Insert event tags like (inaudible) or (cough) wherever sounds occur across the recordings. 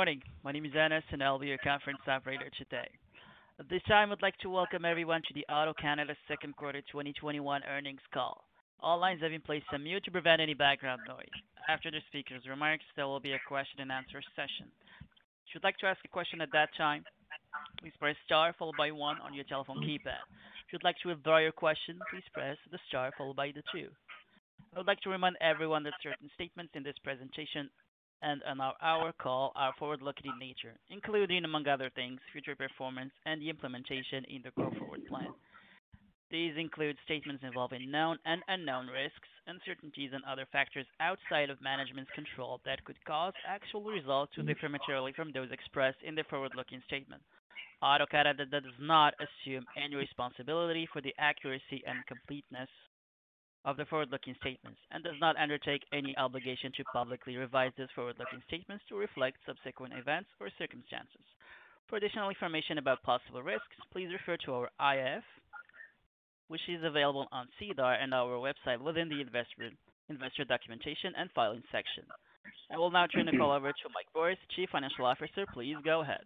Morning. My name is Anas, and I'll be your conference operator today. At this time, I'd like to welcome everyone to the AutoCanada second quarter 2021 earnings call. All lines have been placed on mute to prevent any background noise. After the speaker's remarks, there will be a question and answer session. If you'd like to ask a question at that time, please press star followed by one on your telephone keypad. If you'd like to withdraw your question, please press the star followed by the two. I would like to remind everyone that certain statements in this presentation and on our, call are forward-looking in nature, including, among other things, future performance and the implementation in the Go Forward plan. These include statements involving known and unknown risks, uncertainties, and other factors outside of management's control that could cause actual results to differ materially from those expressed in the forward-looking statement. AutoCanada does not assume any responsibility for the accuracy and completeness of the forward-looking statements and does not undertake any obligation to publicly revise these forward-looking statements to reflect subsequent events or circumstances. For additional information about possible risks, please refer to our AIF, which is available on SEDAR and our website within the investor, investor documentation and filing section. I will now turn the call over to Mike Borys, Chief Financial Officer. Please go ahead.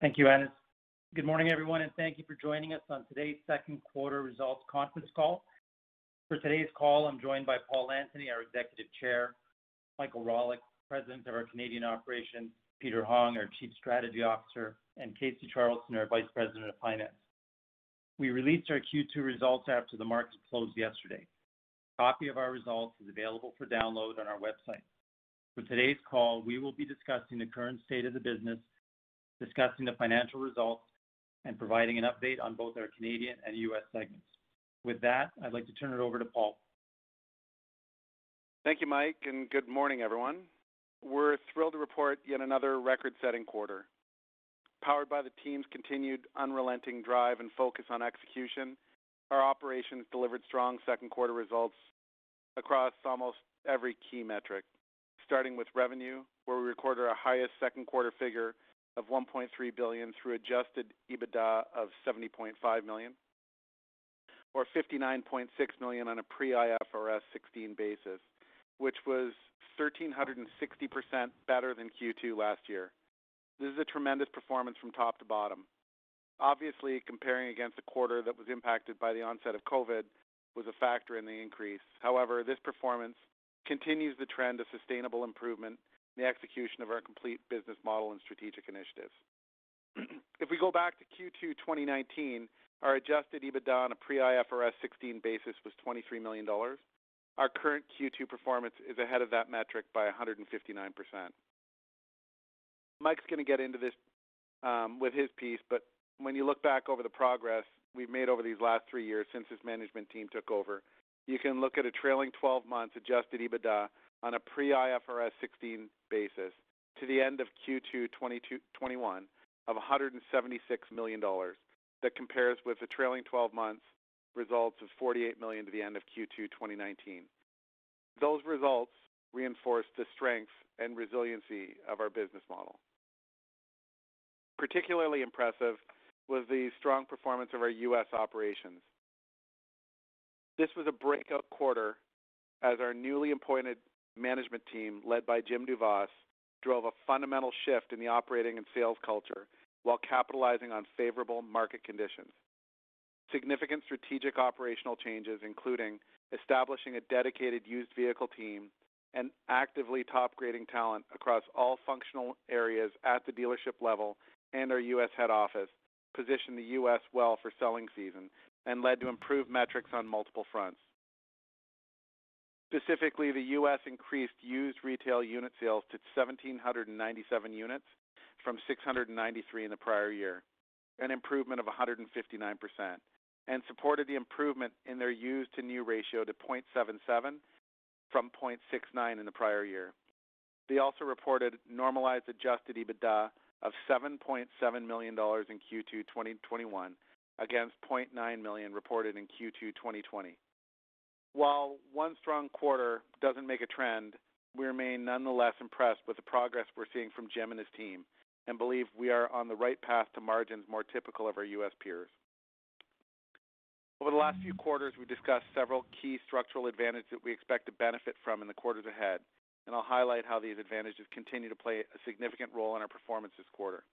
Thank you, Anas. Good morning, everyone, and thank you for joining us on today's second quarter results conference call. For today's call, I'm joined by Paul Antony, our Executive Chair, Michael Rawluk, President of our Canadian operations, Peter Hong, our Chief Strategy Officer, and Casey Charleson, our Vice President of Finance. We released our Q2 results after the market closed yesterday. A copy of our results is available for download on our website. For today's call, we will be discussing the current state of the business, discussing the financial results, and providing an update on both our Canadian and U.S. segments. With that, I'd like to turn it over to Paul. Thank you, Mike, and good morning, everyone. We're thrilled to report yet another record-setting quarter. Powered by the team's continued unrelenting drive and focus on execution, our operations delivered strong second quarter results across almost every key metric. Starting with revenue, where we recorded our highest second quarter figure of 1.3 billion through adjusted EBITDA of 70.5 million or 59.6 million on a pre-IFRS 16 basis, which was 1,360% better than Q2 last year. This is a tremendous performance from top to bottom. Obviously, comparing against a quarter that was impacted by the onset of COVID was a factor in the increase. However, this performance continues the trend of sustainable improvement in the execution of our complete business model and strategic initiatives. (clears throat) if we go back to Q2 2019, our adjusted EBITDA on a pre-IFRS 16 basis was 23 million dollars. Our current Q2 performance is ahead of that metric by 159%. Mike's going to get into this um, with his piece, but when you look back over the progress we've made over these last three years since this management team took over, you can look at a trailing 12 months adjusted EBITDA on a pre-IFRS 16 basis to the end of Q2 2021 of 176 million dollars that compares with the trailing 12 months results of 48 million to the end of Q2 2019. Those results reinforce the strength and resiliency of our business model. Particularly impressive was the strong performance of our U.S. operations. This was a breakout quarter as our newly appointed management team, led by Jim Duvas, drove a fundamental shift in the operating and sales culture while capitalizing on favorable market conditions. Significant strategic operational changes, including establishing a dedicated used vehicle team and actively top-grading talent across all functional areas at the dealership level and our U.S. head office, positioned the U.S. well for selling season and led to improved metrics on multiple fronts. Specifically, the U.S. increased used retail unit sales to 1,797 units from 693 in the prior year, an improvement of 159%, and supported the improvement in their used to new ratio to 0.77 from 0.69 in the prior year. They also reported normalized adjusted EBITDA of $7.7 million in Q2 2021 against 0.9 million reported in Q2 2020. While one strong quarter doesn't make a trend, we remain nonetheless impressed with the progress we're seeing from Jim and his team and believe we are on the right path to margins more typical of our U.S. peers. Over the last few quarters, we discussed several key structural advantages that we expect to benefit from in the quarters ahead, and I'll highlight how these advantages continue to play a significant role in our performance this quarter.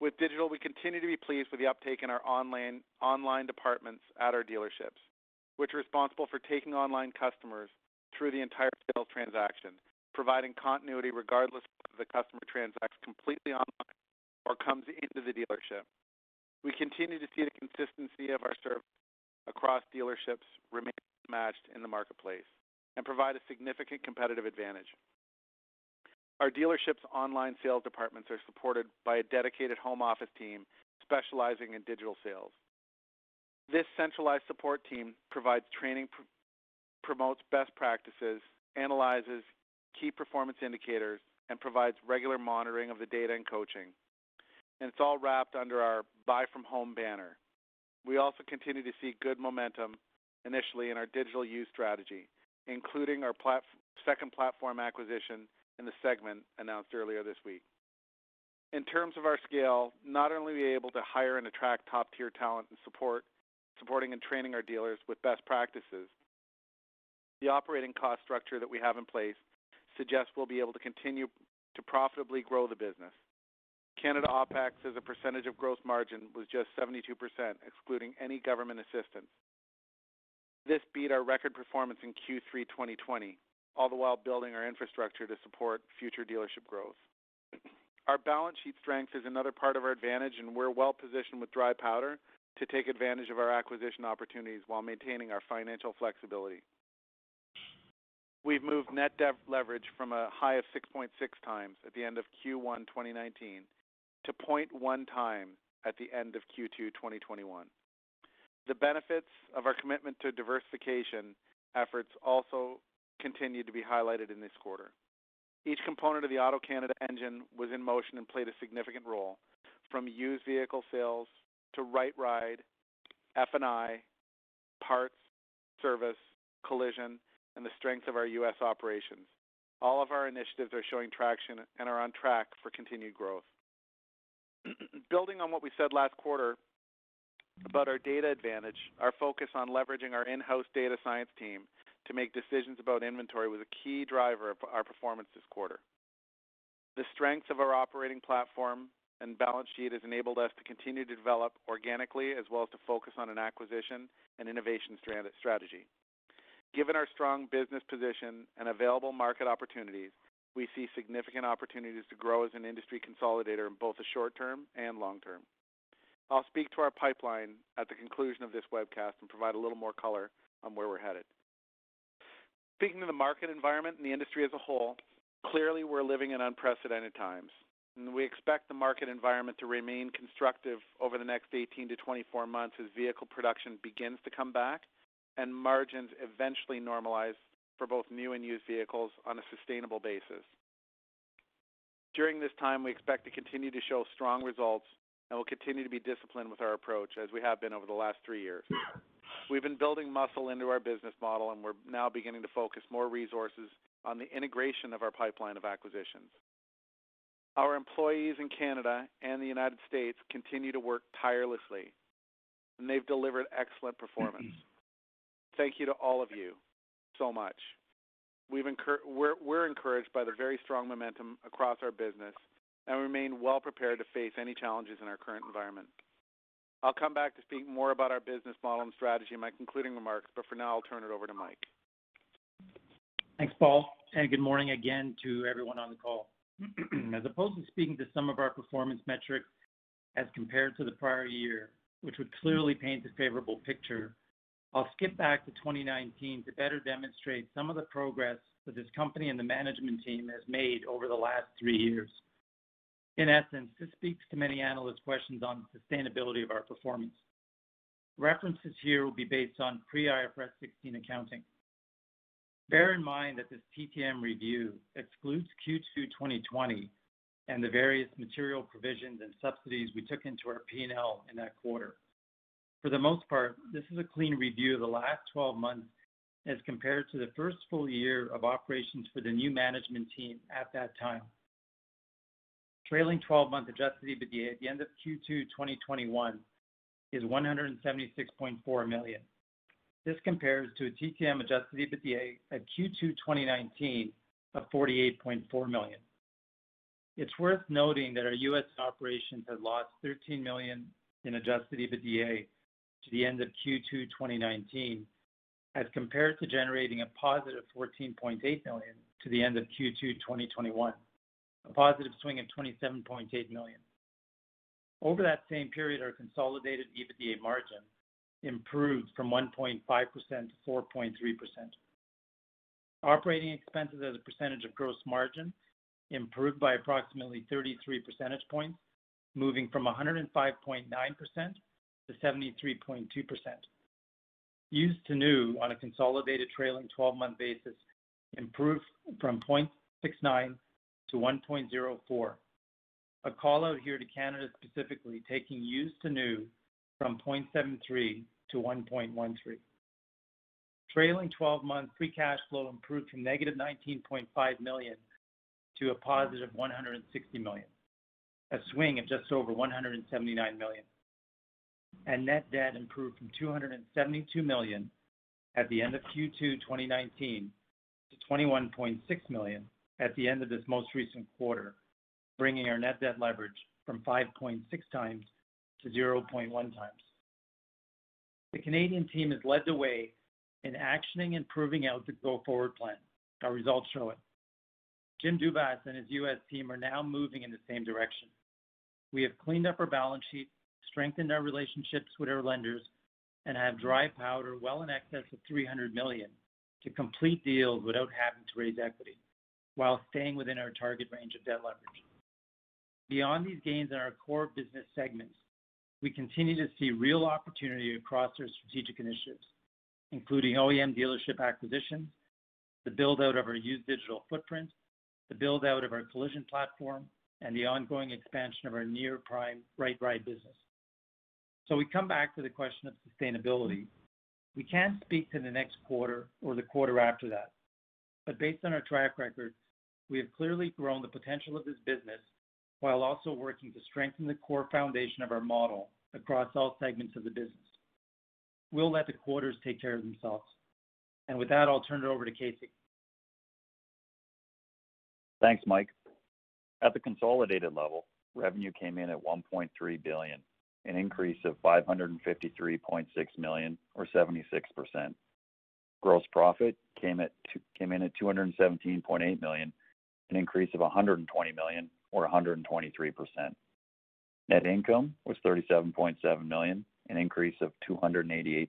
With digital, we continue to be pleased with the uptake in our online departments at our dealerships, which are responsible for taking online customers through the entire sales transaction, providing continuity regardless of the customer transacts completely online or comes into the dealership. We continue to see the consistency of our service across dealerships remain matched in the marketplace and provide a significant competitive advantage. Our dealerships' online sales departments are supported by a dedicated home office team specializing in digital sales. This centralized support team provides training, promotes best practices, analyzes key performance indicators, and provides regular monitoring of the data and coaching. And it's all wrapped under our Buy from Home banner. We also continue to see good momentum initially in our digital use strategy, including our second platform acquisition in the segment announced earlier this week. In terms of our scale, not only are we able to hire and attract top-tier talent and support, supporting and training our dealers with best practices, the operating cost structure that we have in place suggests we'll be able to continue to profitably grow the business. Canada OpEx as a percentage of gross margin was just 72%, excluding any government assistance. This beat our record performance in Q3 2020, all the while building our infrastructure to support future dealership growth. Our balance sheet strength is another part of our advantage, and we're well-positioned with dry powder to take advantage of our acquisition opportunities while maintaining our financial flexibility. We've moved net debt leverage from a high of 6.6x at the end of Q1 2019 to 0.1x at the end of Q2 2021. The benefits of our commitment to diversification efforts also continue to be highlighted in this quarter. Each component of the AutoCanada engine was in motion and played a significant role, from used vehicle sales to RightRide, F&I, parts, service, collision, and the strength of our U.S. operations. All of our initiatives are showing traction and are on track for continued growth. (clears throat) Building on what we said last quarter about our data advantage, our focus on leveraging our in-house data science team to make decisions about inventory was a key driver of our performance this quarter. The strength of our operating platform and balance sheet has enabled us to continue to develop organically as well as to focus on an acquisition and innovation strategy. Given our strong business position and available market opportunities, we see significant opportunities to grow as an industry consolidator in both the short term and long term. I'll speak to our pipeline at the conclusion of this webcast and provide a little more color on where we're headed. Speaking of the market environment and the industry as a whole, clearly we're living in unprecedented times, and we expect the market environment to remain constructive over the next 18 to 24 months as vehicle production begins to come back and margins eventually normalize for both new and used vehicles on a sustainable basis. During this time, we expect to continue to show strong results and will continue to be disciplined with our approach as we have been over the last three years. We've been building muscle into our business model, and we're now beginning to focus more resources on the integration of our pipeline of acquisitions. Our employees in Canada and the United States continue to work tirelessly, and they've delivered excellent performance. Thank you to all of you so much. We've we're encouraged by the very strong momentum across our business and remain well prepared to face any challenges in our current environment. I'll come back to speak more about our business model and strategy in my concluding remarks, but for now, I'll turn it over to Mike. Thanks, Paul, and good morning again to everyone on the call. (clears throat) As opposed to speaking to some of our performance metrics as compared to the prior year, which would clearly paint a favorable picture, I'll skip back to 2019 to better demonstrate some of the progress that this company and the management team has made over the last three years. In essence, this speaks to many analyst questions on the sustainability of our performance. References here will be based on pre-IFRS 16 accounting. Bear in mind that this TTM review excludes Q2 2020 and the various material provisions and subsidies we took into our P&L in that quarter. For the most part, this is a clean review of the last 12 months as compared to the first full year of operations for the new management team at that time. Trailing 12-month adjusted EBITDA at the end of Q2 2021 is 176.4 million. This compares to a TTM adjusted EBITDA at Q2 2019 of 48.4 million. It's worth noting that our U.S. operations had lost 13 million in adjusted EBITDA to the end of Q2 2019, as compared to generating a positive 14.8 million to the end of Q2 2021, a positive swing of 27.8 million. Over that same period, our consolidated EBITDA margin improved from 1.5% to 4.3%. Operating expenses as a percentage of gross margin improved by approximately 33 percentage points, moving from 105.9% to 73.2%. Used to new on a consolidated trailing 12-month basis improved from 0.69 to 1.04. A call-out here to Canada specifically, taking used to new from 0.73 to 1.13. Trailing 12-month free cash flow improved from negative 19.5 million to a positive 160 million, a swing of just over 179 million. And net debt improved from 272 million at the end of Q2 2019 to 21.6 million at the end of this most recent quarter, bringing our net debt leverage from 5.6 times to 0.1 times. The Canadian team has led the way in actioning and proving out the go-forward plan. Our results show it. Jim Dubas and his U.S. team are now moving in the same direction. We have cleaned up our balance sheet, strengthened our relationships with our lenders, and have dry powder well in excess of 300 million to complete deals without having to raise equity while staying within our target range of debt leverage. Beyond these gains in our core business segments, we continue to see real opportunity across our strategic initiatives, including OEM dealership acquisitions, the build-out of our used digital footprint, the build-out of our collision platform, and the ongoing expansion of our near-prime RightRide business. So we come back to the question of sustainability. We can't speak to the next quarter or the quarter after that. But based on our track record, we have clearly grown the potential of this business while also working to strengthen the core foundation of our model across all segments of the business. We'll let the quarters take care of themselves. And With that, I'll turn it over to Casey. Thanks, Mike. At the consolidated level, revenue came in at 1.3 billion, an increase of 553.6 million or 76%. Gross profit came in at 217.8 million, an increase of 120 million or 123%. Net income was 37.7 million, an increase of 288%.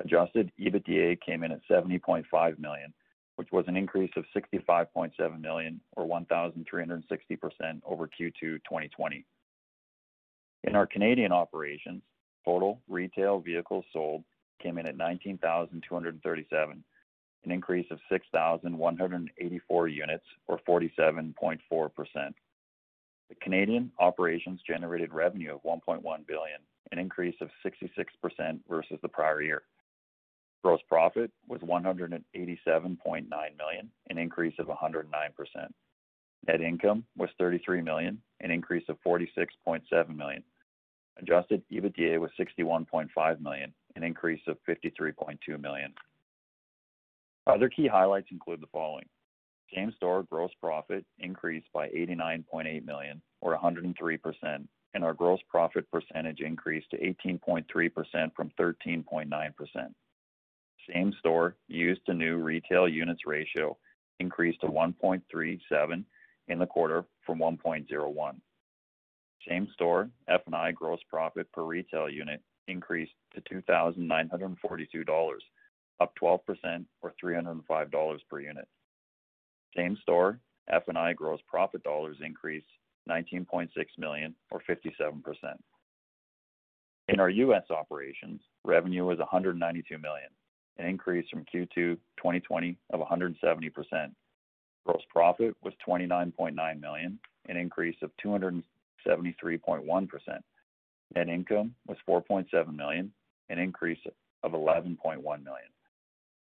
Adjusted EBITDA came in at 70.5 million, which was an increase of 65.7 million or 1,360% over Q2 2020. In our Canadian operations, total retail vehicles sold came in at 19,237, an increase of 6,184 units or 47.4%. The Canadian operations generated revenue of 1.1 billion, an increase of 66% versus the prior year. Gross profit was 187.9 million, an increase of 109%. Net income was 33 million, an increase of 46.7 million. Adjusted EBITDA was 61.5 million, an increase of 53.2 million. Other key highlights include the following. Same-store gross profit increased by 89.8 million or 103%, and our gross profit percentage increased to 18.3% from 13.9%. Same-store used to new retail units ratio increased to 1.37 in the quarter from 1.01. Same-store F&I gross profit per retail unit increased to 2,942 dollars, up 12% or 305 dollars per unit. Same-store F&I gross profit dollars increased 19.6 million or 57%. In our U.S. operations, revenue was 192 million, an increase from Q2 2020 of 170%. Gross profit was 29.9 million, an increase of 273.1%. Net income was 4.7 million, an increase of 11.1 million.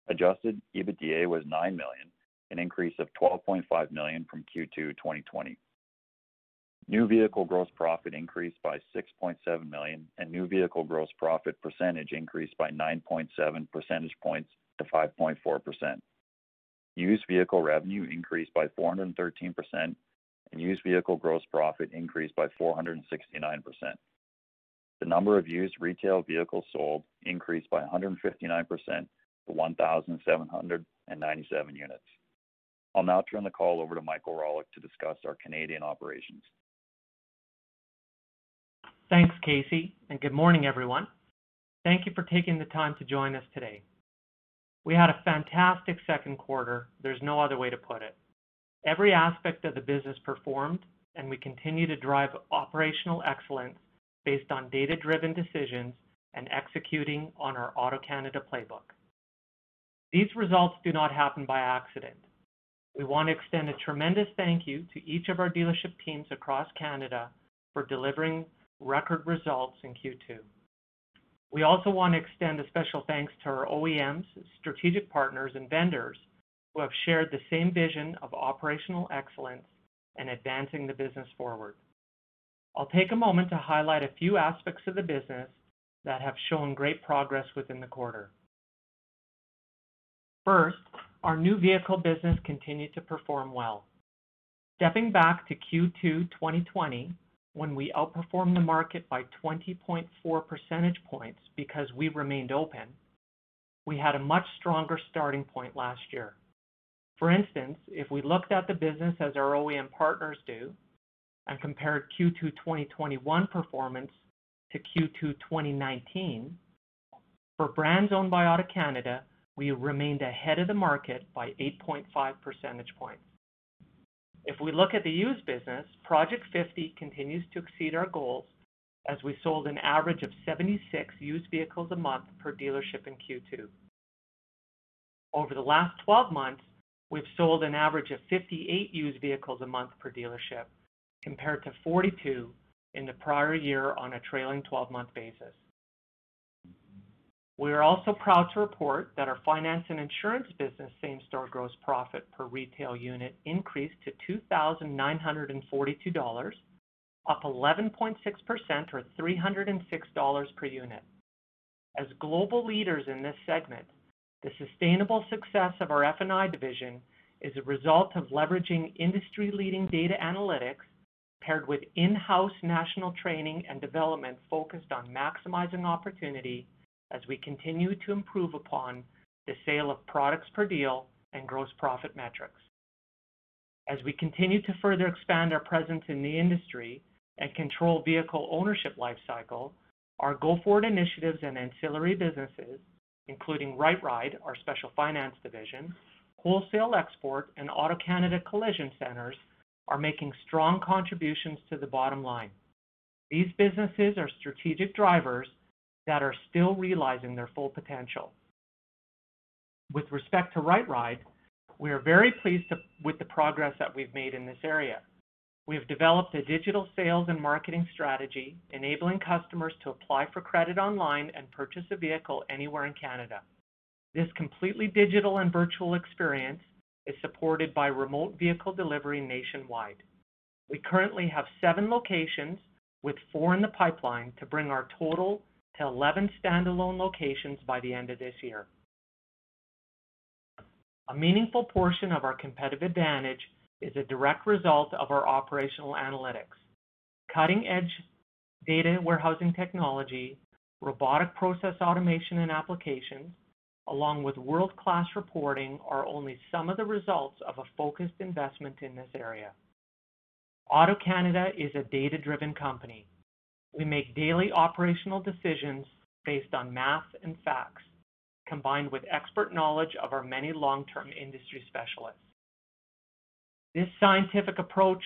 Adjusted EBITDA was 9 million, an increase of 12.5 million from Q2 2020. New vehicle gross profit increased by 6.7 million, and new vehicle gross profit percentage increased by 9.7 percentage points to 5.4%. Used vehicle revenue increased by 413%, and used vehicle gross profit increased by 469%. The number of used retail vehicles sold increased by 159% to 1,797 units. I'll now turn the call over to Michael Rawluk to discuss our Canadian operations. Thanks, Casey, and good morning, everyone. Thank you for taking the time to join us today. We had a fantastic second quarter. There's no other way to put it. Every aspect of the business performed, and we continue to drive operational excellence based on data-driven decisions and executing on our AutoCanada playbook. These results do not happen by accident. We want to extend a tremendous thank you to each of our dealership teams across Canada for delivering record results in Q2. We also want to extend a special thanks to our OEMs, strategic partners, and vendors who have shared the same vision of operational excellence and advancing the business forward. I'll take a moment to highlight a few aspects of the business that have shown great progress within the quarter. First, our new vehicle business continued to perform well. Stepping back to Q2 2020, when we outperformed the market by 20.4 percentage points because we remained open, we had a much stronger starting point last year. For instance, if we looked at the business as our OEM partners do and compared Q2 2021 performance to Q2 2019, for brands owned by AutoCanada, we remained ahead of the market by 8.5 percentage points. If we look at the used business, Project 50 continues to exceed our goals as we sold an average of 76 used vehicles a month per dealership in Q2. Over the last 12 months, we've sold an average of 58 used vehicles a month per dealership, compared to 42 in the prior year on a trailing 12-month basis. We are also proud to report that our finance and insurance business same-store gross profit per retail unit increased to 2,942 dollars, up 11.6% or 306 dollars per unit. As global leaders in this segment, the sustainable success of our F&I division is a result of leveraging industry-leading data analytics paired with in-house national training and development focused on maximizing opportunity as we continue to improve upon the sale of products per deal and gross profit metrics. As we continue to further expand our presence in the industry and control vehicle ownership life cycle, our go-forward initiatives and ancillary businesses, including RightRide, our special finance division, Wholesale Export, and AutoCanada Collision Centers, are making strong contributions to the bottom line. These businesses are strategic drivers that are still realizing their full potential. With respect to RightRide, we are very pleased with the progress that we've made in this area. We have developed a digital sales and marketing strategy enabling customers to apply for credit online and purchase a vehicle anywhere in Canada. This completely digital and virtual experience is supported by remote vehicle delivery nationwide. We currently have seven locations with four in the pipeline to bring our total to 11 standalone locations by the end of this year. A meaningful portion of our competitive advantage is a direct result of our operational analytics. Cutting-edge data warehousing technology, robotic process automation and applications, along with world-class reporting, are only some of the results of a focused investment in this area. AutoCanada is a data-driven company. We make daily operational decisions based on math and facts, combined with expert knowledge of our many long-term industry specialists. This scientific approach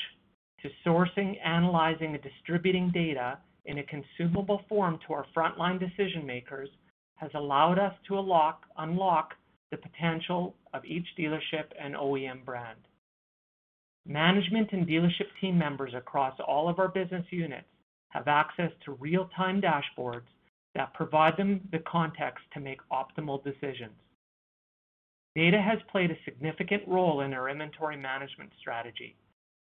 to sourcing, analyzing, and distributing data in a consumable form to our frontline decision-makers has allowed us to unlock the potential of each dealership and OEM brand. Management and dealership team members across all of our business units have access to real-time dashboards that provide them the context to make optimal decisions. Data has played a significant role in our inventory management strategy,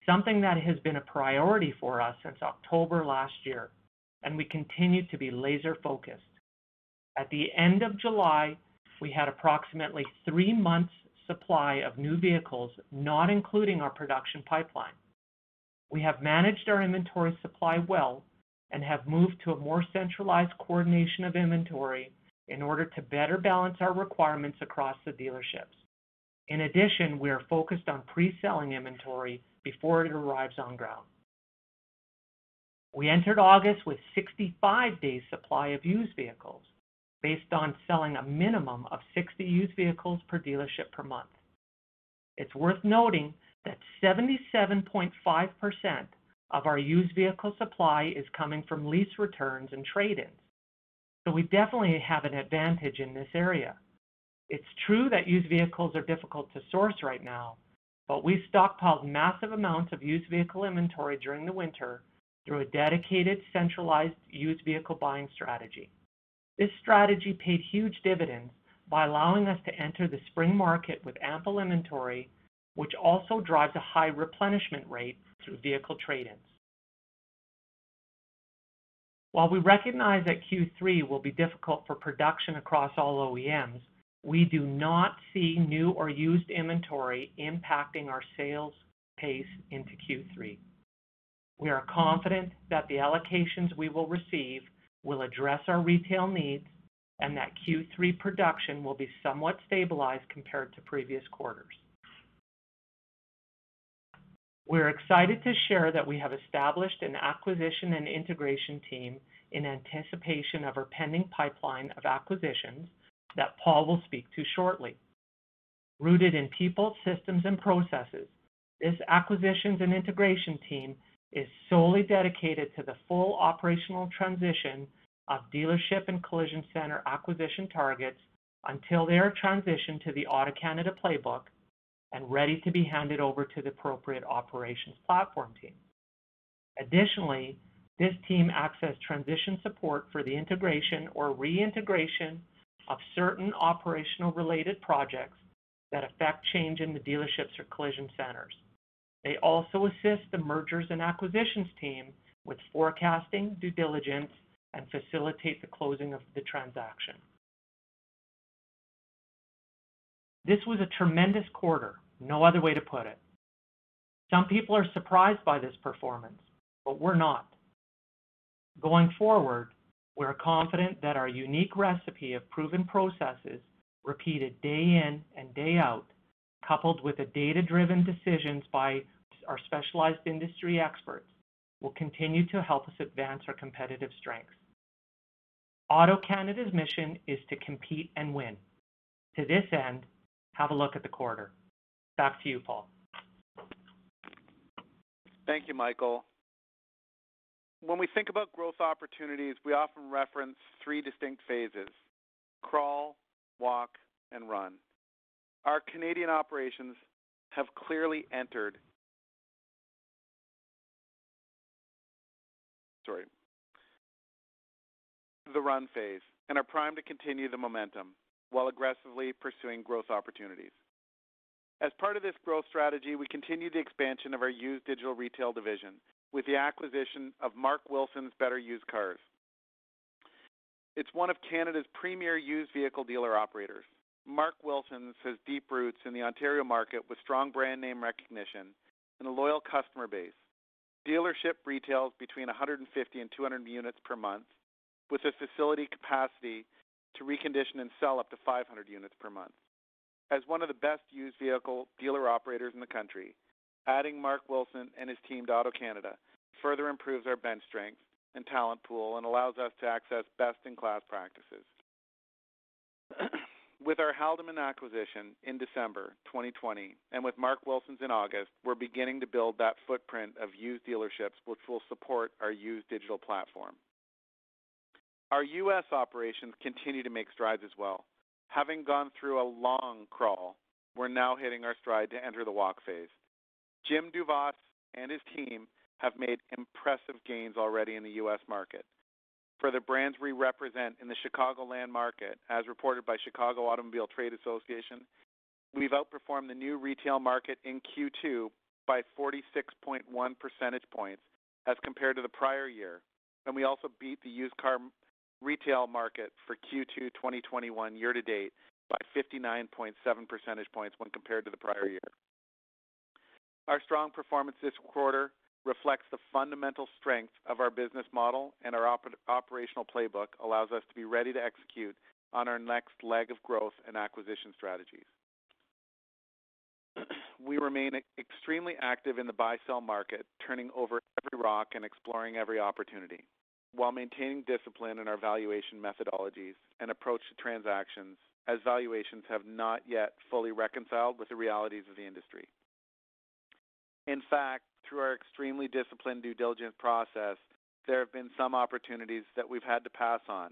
something that has been a priority for us since October last year, and we continue to be laser-focused. At the end of July, we had approximately three months supply of new vehicles, not including our production pipeline. We have managed our inventory supply well and have moved to a more centralized coordination of inventory in order to better balance our requirements across the dealerships. In addition, we are focused on pre-selling inventory before it arrives on ground. We entered August with 65 days supply of used vehicles based on selling a minimum of 60 used vehicles per dealership per month. It's worth noting that 77.5% of our used vehicle supply is coming from lease returns and trade-ins. So we definitely have an advantage in this area. It's true that used vehicles are difficult to source right now, but we stockpiled massive amounts of used vehicle inventory during the winter through a dedicated, centralized used vehicle buying strategy. This strategy paid huge dividends by allowing us to enter the spring market with ample inventory, which also drives a high replenishment rate through vehicle trade-ins. While we recognize that Q3 will be difficult for production across all OEMs, we do not see new or used inventory impacting our sales pace into Q3. We are confident that the allocations we will receive will address our retail needs and that Q3 production will be somewhat stabilized compared to previous quarters. We're excited to share that we have established an acquisition and integration team in anticipation of our pending pipeline of acquisitions that Paul will speak to shortly. Rooted in people, systems, and processes, this acquisitions and integration team is solely dedicated to the full operational transition of dealership and collision center acquisition targets until they are transitioned to the AutoCanada playbook and ready to be handed over to the appropriate operations platform team. Additionally, this team as transition support for the integration or reintegration of certain operational related projects that affect change in the dealerships or collision centers. They also assist the mergers and acquisitions team with forecasting, due diligence, and facilitate the closing of the transaction. This was a tremendous quarter, no other way to put it. Some people are surprised by this performance, but we're not. Going forward, we're confident that our unique recipe of proven processes repeated day in and day out, coupled with the data-driven decisions by our specialized industry experts, will continue to help us advance our competitive strengths. AutoCanada's mission is to compete and win. To this end, have a look at the quarter. Back to you, Paul. Thank you, Michael. When we think about growth opportunities, we often reference three distinct phases: crawl, walk, and run. Our Canadian operations have clearly entered Sorry. the run phase and are primed to continue the momentum while aggressively pursuing growth opportunities. As part of this growth strategy, we continue the expansion of our used digital retail division with the acquisition of Mark Wilson's Better Used Cars. It's one of Canada's premier used vehicle dealer operators. Mark Wilson's has deep roots in the Ontario market with strong brand name recognition and a loyal customer base. Dealership retails between 150 and 200 units per month, with a facility capacity to recondition and sell up to 500 units per month. As one of the best used vehicle dealer operators in the country, adding Mark Wilson and his team to Auto Canada further improves our bench strength and talent pool and allows us to access best-in-class practices. (clears throat) With our Haldimand acquisition in December 2020 and with Mark Wilson's in August, we're beginning to build that footprint of used dealerships which will support our used digital platform. Our U.S. operations continue to make strides as well. Having gone through a long crawl, we're now hitting our stride to enter the walk phase. Jim Duvas and his team have made impressive gains already in the U.S. market. For the brands we represent in the Chicagoland market, as reported by Chicago Automobile Trade Association, we've outperformed the new retail market in Q2 by 46.1 percentage points as compared to the prior year, and we also beat the used car retail market for Q2 2021 year to date by 59.7 percentage points when compared to the prior year. Our strong performance this quarter reflects the fundamental strength of our business model, and our operational playbook allows us to be ready to execute on our next leg of growth and acquisition strategies. We remain extremely active in the buy-sell market, turning over every rock and exploring every opportunity while maintaining discipline in our valuation methodologies and approach to transactions as valuations have not yet fully reconciled with the realities of the industry. In fact, through our extremely disciplined due diligence process, there have been some opportunities that we've had to pass on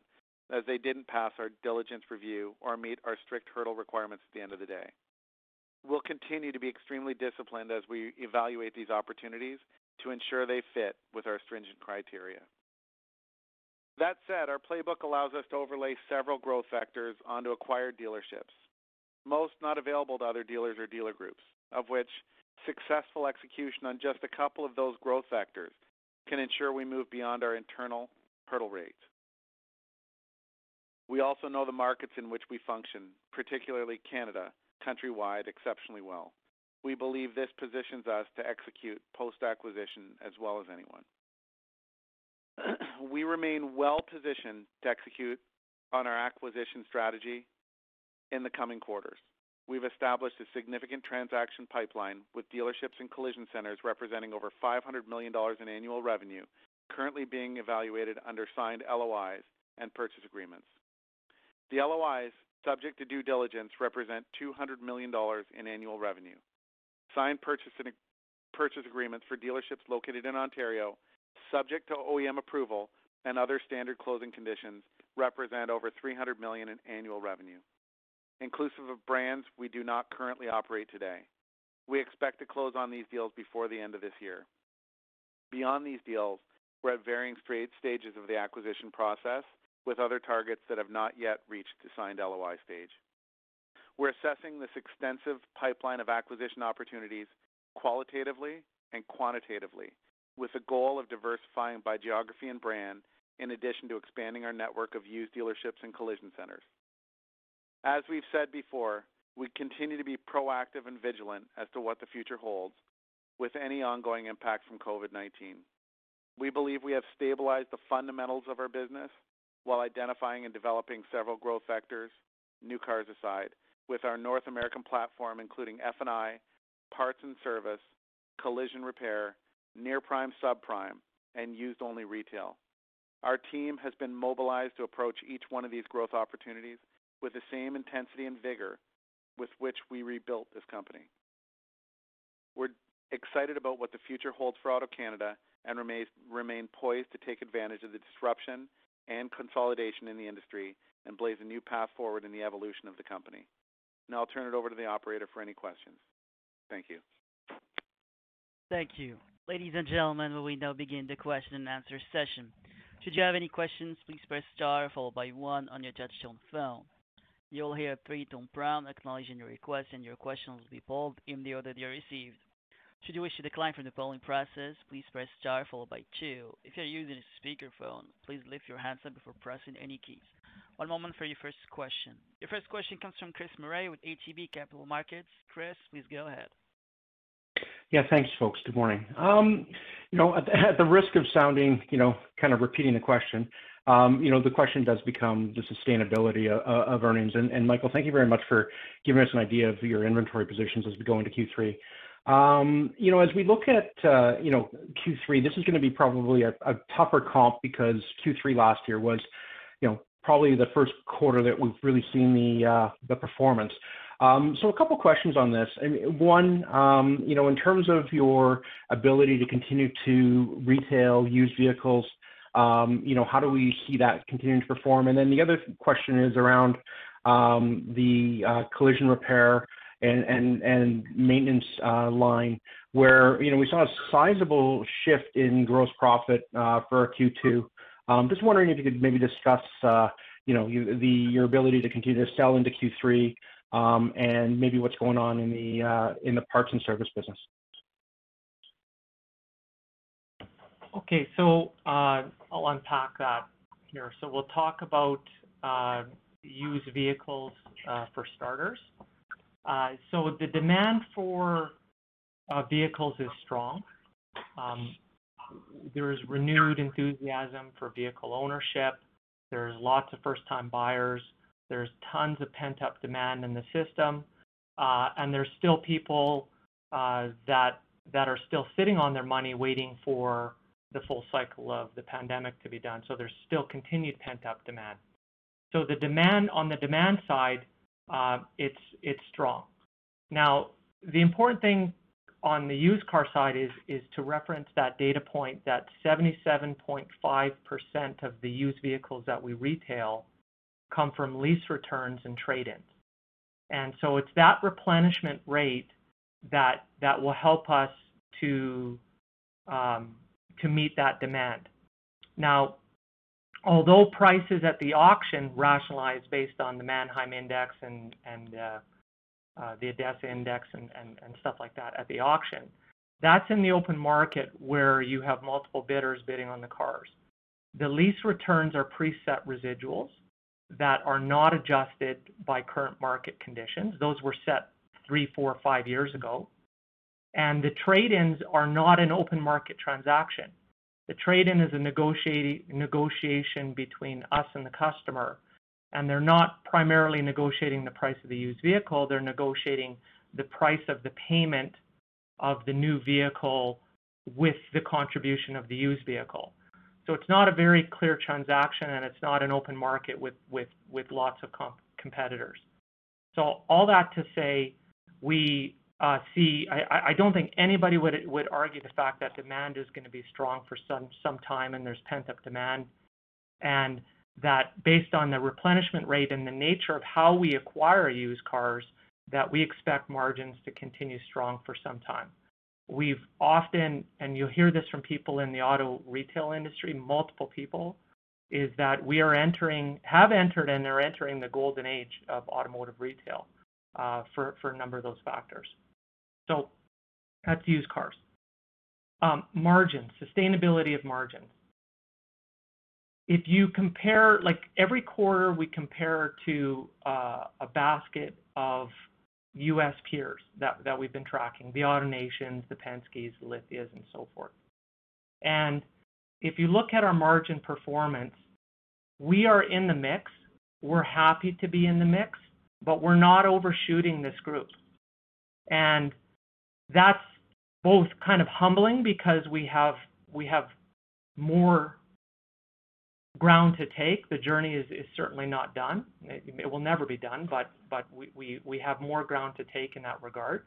as they didn't pass our diligence review or meet our strict hurdle requirements at the end of the day. We'll continue to be extremely disciplined as we evaluate these opportunities to ensure they fit with our stringent criteria. That said, our playbook allows us to overlay several growth vectors onto acquired dealerships, most not available to other dealers or dealer groups, of which successful execution on just a couple of those growth vectors can ensure we move beyond our internal hurdle rates. We also know the markets in which we function, particularly Canada, countrywide, exceptionally well. We believe this positions us to execute post-acquisition as well as anyone. We remain well-positioned to execute on our acquisition strategy in the coming quarters. We've established a significant transaction pipeline with dealerships and collision centers representing over 500 million dollars in annual revenue currently being evaluated under signed LOIs and purchase agreements. The LOIs, subject to due diligence, represent 200 million dollars in annual revenue. Signed purchase agreements for dealerships located in Ontario, subject to OEM approval and other standard closing conditions, represent over 300 million in annual revenue, inclusive of brands we do not currently operate today. We expect to close on these deals before the end of this year. Beyond these deals, we're at varying stages of the acquisition process with other targets that have not yet reached the signed LOI stage. We're assessing this extensive pipeline of acquisition opportunities qualitatively and quantitatively with the goal of diversifying by geography and brand, in addition to expanding our network of used dealerships and collision centers. As we've said before, we continue to be proactive and vigilant as to what the future holds with any ongoing impact from COVID-19. We believe we have stabilized the fundamentals of our business while identifying and developing several growth vectors, new cars aside, with our North American platform, including F&I, parts and service, collision repair, near-prime, subprime, and used-only retail. Our team has been mobilized to approach each one of these growth opportunities with the same intensity and vigor with which we rebuilt this company. We're excited about what the future holds for Auto Canada and remain poised to take advantage of the disruption and consolidation in the industry and blaze a new path forward in the evolution of the company. Now I'll turn it over to the operator for any questions. Thank you. Thank you. Ladies and gentlemen, we will now begin the question and answer session. Should you have any questions, please press star followed by one on your touchtone phone. You will hear a three-tone prompt acknowledging your request, and your questions will be polled in the order they are received. Should you wish to decline from the polling process, please press star followed by two. If you're using a speakerphone, please lift your handset before pressing any keys. One moment for your first question. Your first question comes from Chris Murray with ATB Capital Markets. Chris, please go ahead. Yeah, thanks, folks. Good morning. Um, you know, (laughs) at the risk of sounding, you know, kind of repeating the question, um, you know, the question does become the sustainability of earnings. And Michael, thank you very much for giving us an idea of your inventory positions as we go into Q3. Um, you know, as we look at, uh, you know, Q3, this is gonna be probably a tougher comp because Q3 last year was, you know, probably the first quarter that we've really seen the uh, the performance. Um, so a couple questions on this. One, um, you know, in terms of your ability to continue to retail used vehicles, um, You know, how do we see that continuing to perform? And then the other question is around the uh, collision repair and and maintenance uh, line, where you know, we saw a sizable shift in gross profit uh, for Q2. Just wondering if you could maybe discuss you know, the your ability to continue to sell into Q3, Um, and maybe what's going on uh, in the parts and service business. Okay. So uh, I'll unpack that here. So we'll talk about uh, used vehicles for starters. So the demand for vehicles is strong. Um, there is renewed enthusiasm for vehicle ownership. There's lots of first-time buyers. There's tons of pent-up demand in the system. Uh, and there's still people that that are still sitting on their money waiting for the full cycle of the pandemic to be done. So there's still continued pent-up demand. So the demand on the demand side, it's it's strong. Now, the important thing on the used car side is is to reference that data point that 77.5% of the used vehicles that we retail come from lease returns and trade-ins. And so it's that replenishment rate that that will help us to um, to meet that demand. Now, although prices at the auction rationalize based on the Manheim Index and and uh, uh, the ADESA index and and stuff like that at the auction, that's in the open market where you have multiple bidders bidding on the cars. The lease returns are preset residuals that are not adjusted by current market conditions. Those were set three, four, five years ago. And the trade-ins are not an open market transaction. The trade-in is a negotiation between us and the customer, and they're not primarily negotiating the price of the used vehicle, they're negotiating the price of the payment of the new vehicle with the contribution of the used vehicle. So it's not a very clear transaction, and it's not an open market with with lots of competitors. So all that to say, we uh, see. I don't think anybody would would argue the fact that demand is gonna be strong for some some time, and there's pent-up demand. And that based on the replenishment rate and the nature of how we acquire used cars, that we expect margins to continue strong for some time. We've often, and you'll hear this from people in the auto retail industry, multiple people, is that we are entering, have entered and are entering the golden age of automotive retail, uh, for a number of those factors. So that's used cars. Um, margins, sustainability of margins. If you compare, like every quarter we compare to uh, a basket of U.S. peers that that we've been tracking, the AutoNation, the Penskes, the Lithias, and so forth. And if you look at our margin performance, we are in the mix. We're happy to be in the mix, but we're not overshooting this group. And that's both kind of humbling because we have we have more ground to take. The journey is is certainly not done. It will never be done, but but we we, we have more ground to take in that regard.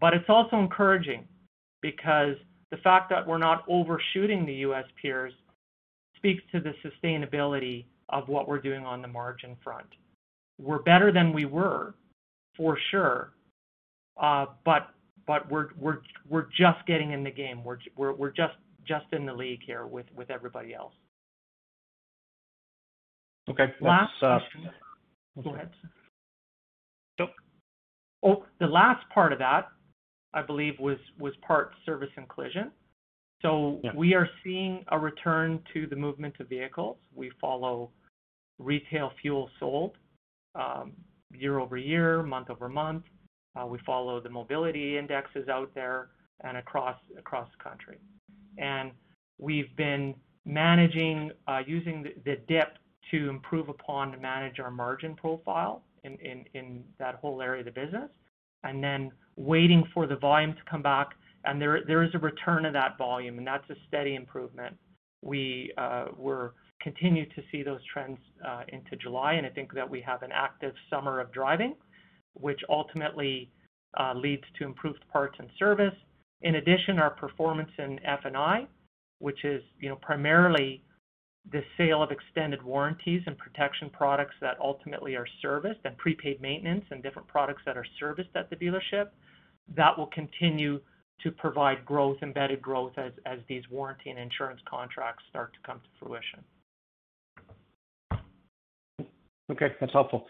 But it's also encouraging because the fact that we're not overshooting the U.S. peers speaks to the sustainability of what we're doing on the margin front. We're better than we were, for sure, uh, but but we're we're we're just getting in the game. We're we're we're just just in the league here with with everybody else. Okay. Last uh, question. Go ahead. Oh, the last part of that, I believe, was parts, service, and collision. Yeah. We are seeing a return to the movement of vehicles. We follow retail fuel sold um, year-over-year, month-over-month. Uh, we follow the mobility indexes out there and across the country. And we've been managing uh, using the dip to improve upon to manage our margin profile in that whole area of the business, and then waiting for the volume to come back. And there is a return of that volume, and that's a steady improvement. Uh, we're continue to see those trends uh, into July, and I think that we have an active summer of driving, which ultimately uh, leads to improved parts and service. In addition, our performance in F&I, which is, you know, primarily the sale of extended warranties and protection products that ultimately are serviced and prepaid maintenance and different products that are serviced at the dealership, that will continue to provide growth, embedded growth as as these warranty and insurance contracts start to come to fruition. Okay, that's helpful.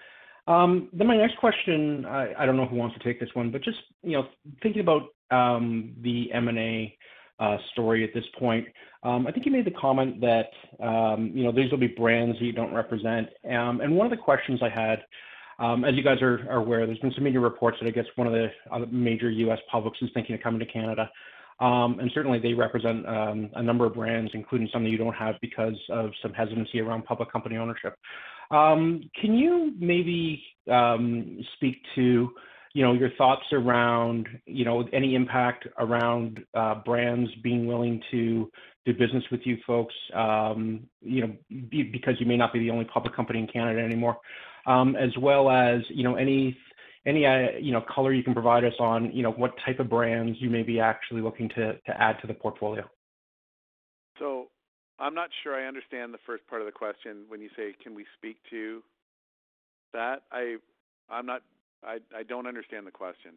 Um, then my next question, I don't know who wants to take this one, but just, you know, thinking about the M&A Uh, story at this point. Um, I think you made the comment that, um, you know, these will be brands that you don't represent. Um and one of the questions I had, um, as you guys are aware, there's been some media reports that I guess one of the uh, major U.S. publics is thinking of coming to Canada. And certainly they represent a number of brands, including some that you don't have because of some hesitancy around public company ownership. Can you maybe speak to, you know, your thoughts around, you know, any impact around uh, brands being willing to do business with you folks, um, you know, because you may not be the only public company in Canada anymore? Um, as well as, you know, any uh, color you can provide us on, you know, what type of brands you may be actually looking to add to the portfolio. So I'm not sure I understand the first part of the question when you say, can we speak to that? I don't understand the question.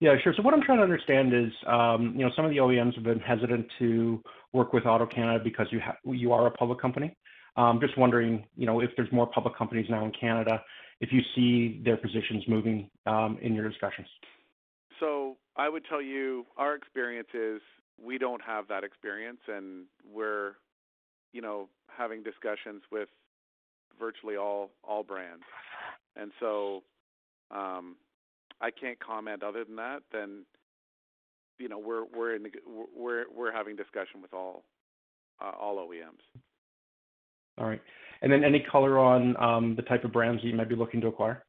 Yeah, sure. So what I'm trying to understand is, you know, some of the OEMs have been hesitant to work with AutoCanada because you you are a public company. Um I'm just wondering, you know, if there's more public companies now in Canada, if you see their positions moving, in your discussions. So I would tell you our experience is we don't have that experience, and we're, you know, having discussions with virtually all all brands. Um, I can't comment other than that. Then you know, we're we're in we're we're having discussion with all uh, all OEMs. All right. And then any color on um, the type of brands that you might be looking to acquire?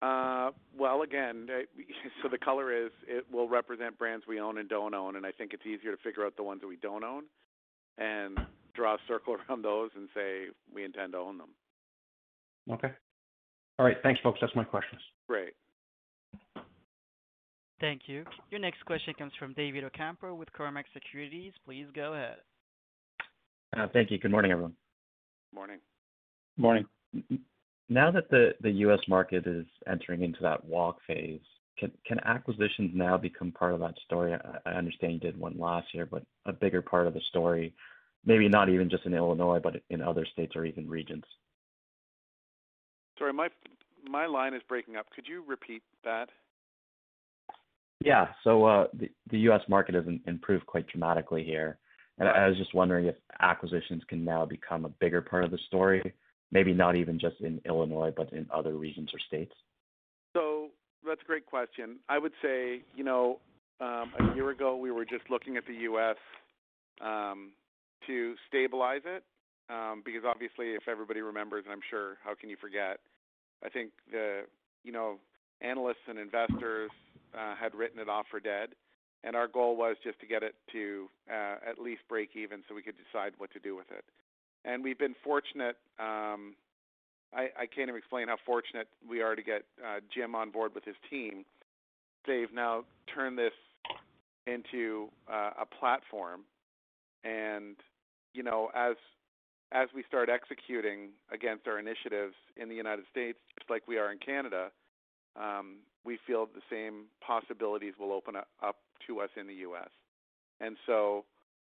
Uh, Well, again, (laughs) so the color is it will represent brands we own and don't own, and I think it's easier to figure out the ones that we don't own and draw a circle (laughs) around those and say we intend to own them. Okay. All right. Thanks, folks. That's my questions. Great. Thank you. Your next question comes from David Ocampo with Cormark Securities. Please go ahead. Uh, thank you. Good morning, everyone. Morning. Morning. Now that the U.S. market is entering into that walk phase, can acquisitions now become part of that story? I understand you did one last year, but a bigger part of the story, maybe not even just in Illinois, but in other states or even regions. Sorry, my line is breaking up. Could you repeat that? Yeah. So uh, the U.S. market has improved quite dramatically here. And I was just wondering if acquisitions can now become a bigger part of the story, maybe not even just in Illinois, but in other regions or states. So that's a great question. I would say, you know, um, a year ago, we were just looking at the U.S. Um, to stabilize it, um, because obviously, if everybody remembers, and I'm sure, how can you forget? I think the, you know, analysts and investors uh, had written it off for dead, and our goal was just to get it to uh, at least break even so we could decide what to do with it. And we've been fortunate. Um, I can't even explain how fortunate we are to get uh, Jim on board with his team. They've now turned this into a platform. And you know, as we start executing against our initiatives in the United States, just like we are in Canada, we feel the same possibilities will open up to us in the U.S. And so,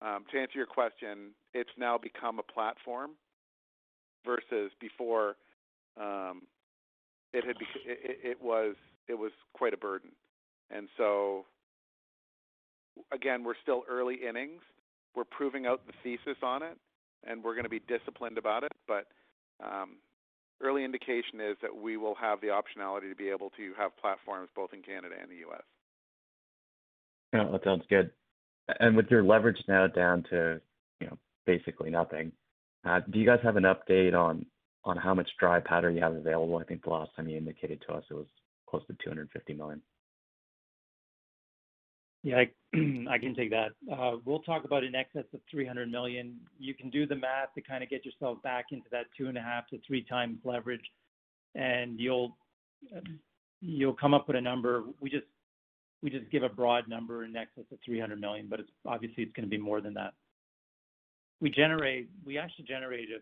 um, to answer your question, it's now become a platform versus before, it had it was it was quite a burden. And so, again, we're still early innings. We're proving out the thesis on it, and we're gonna be disciplined about it. But um, early indication is that we will have the optionality to be able to have platforms both in Canada and the U.S. Yeah, that sounds good. And with your leverage now down to, you know, basically nothing, do you guys have an update on on how much dry powder you have available? I think the last time you indicated to us it was close to 250 million. Yeah, (clears throat) I can take that. We'll talk about in excess of 300 million. You can do the math to kind of get yourself back into that 2.5x-3x leverage, and you'll you'll come up with a number. We just we just give a broad number in excess of 300 million, but it's obviously it's gonna be more than that. we generate, we actually generate a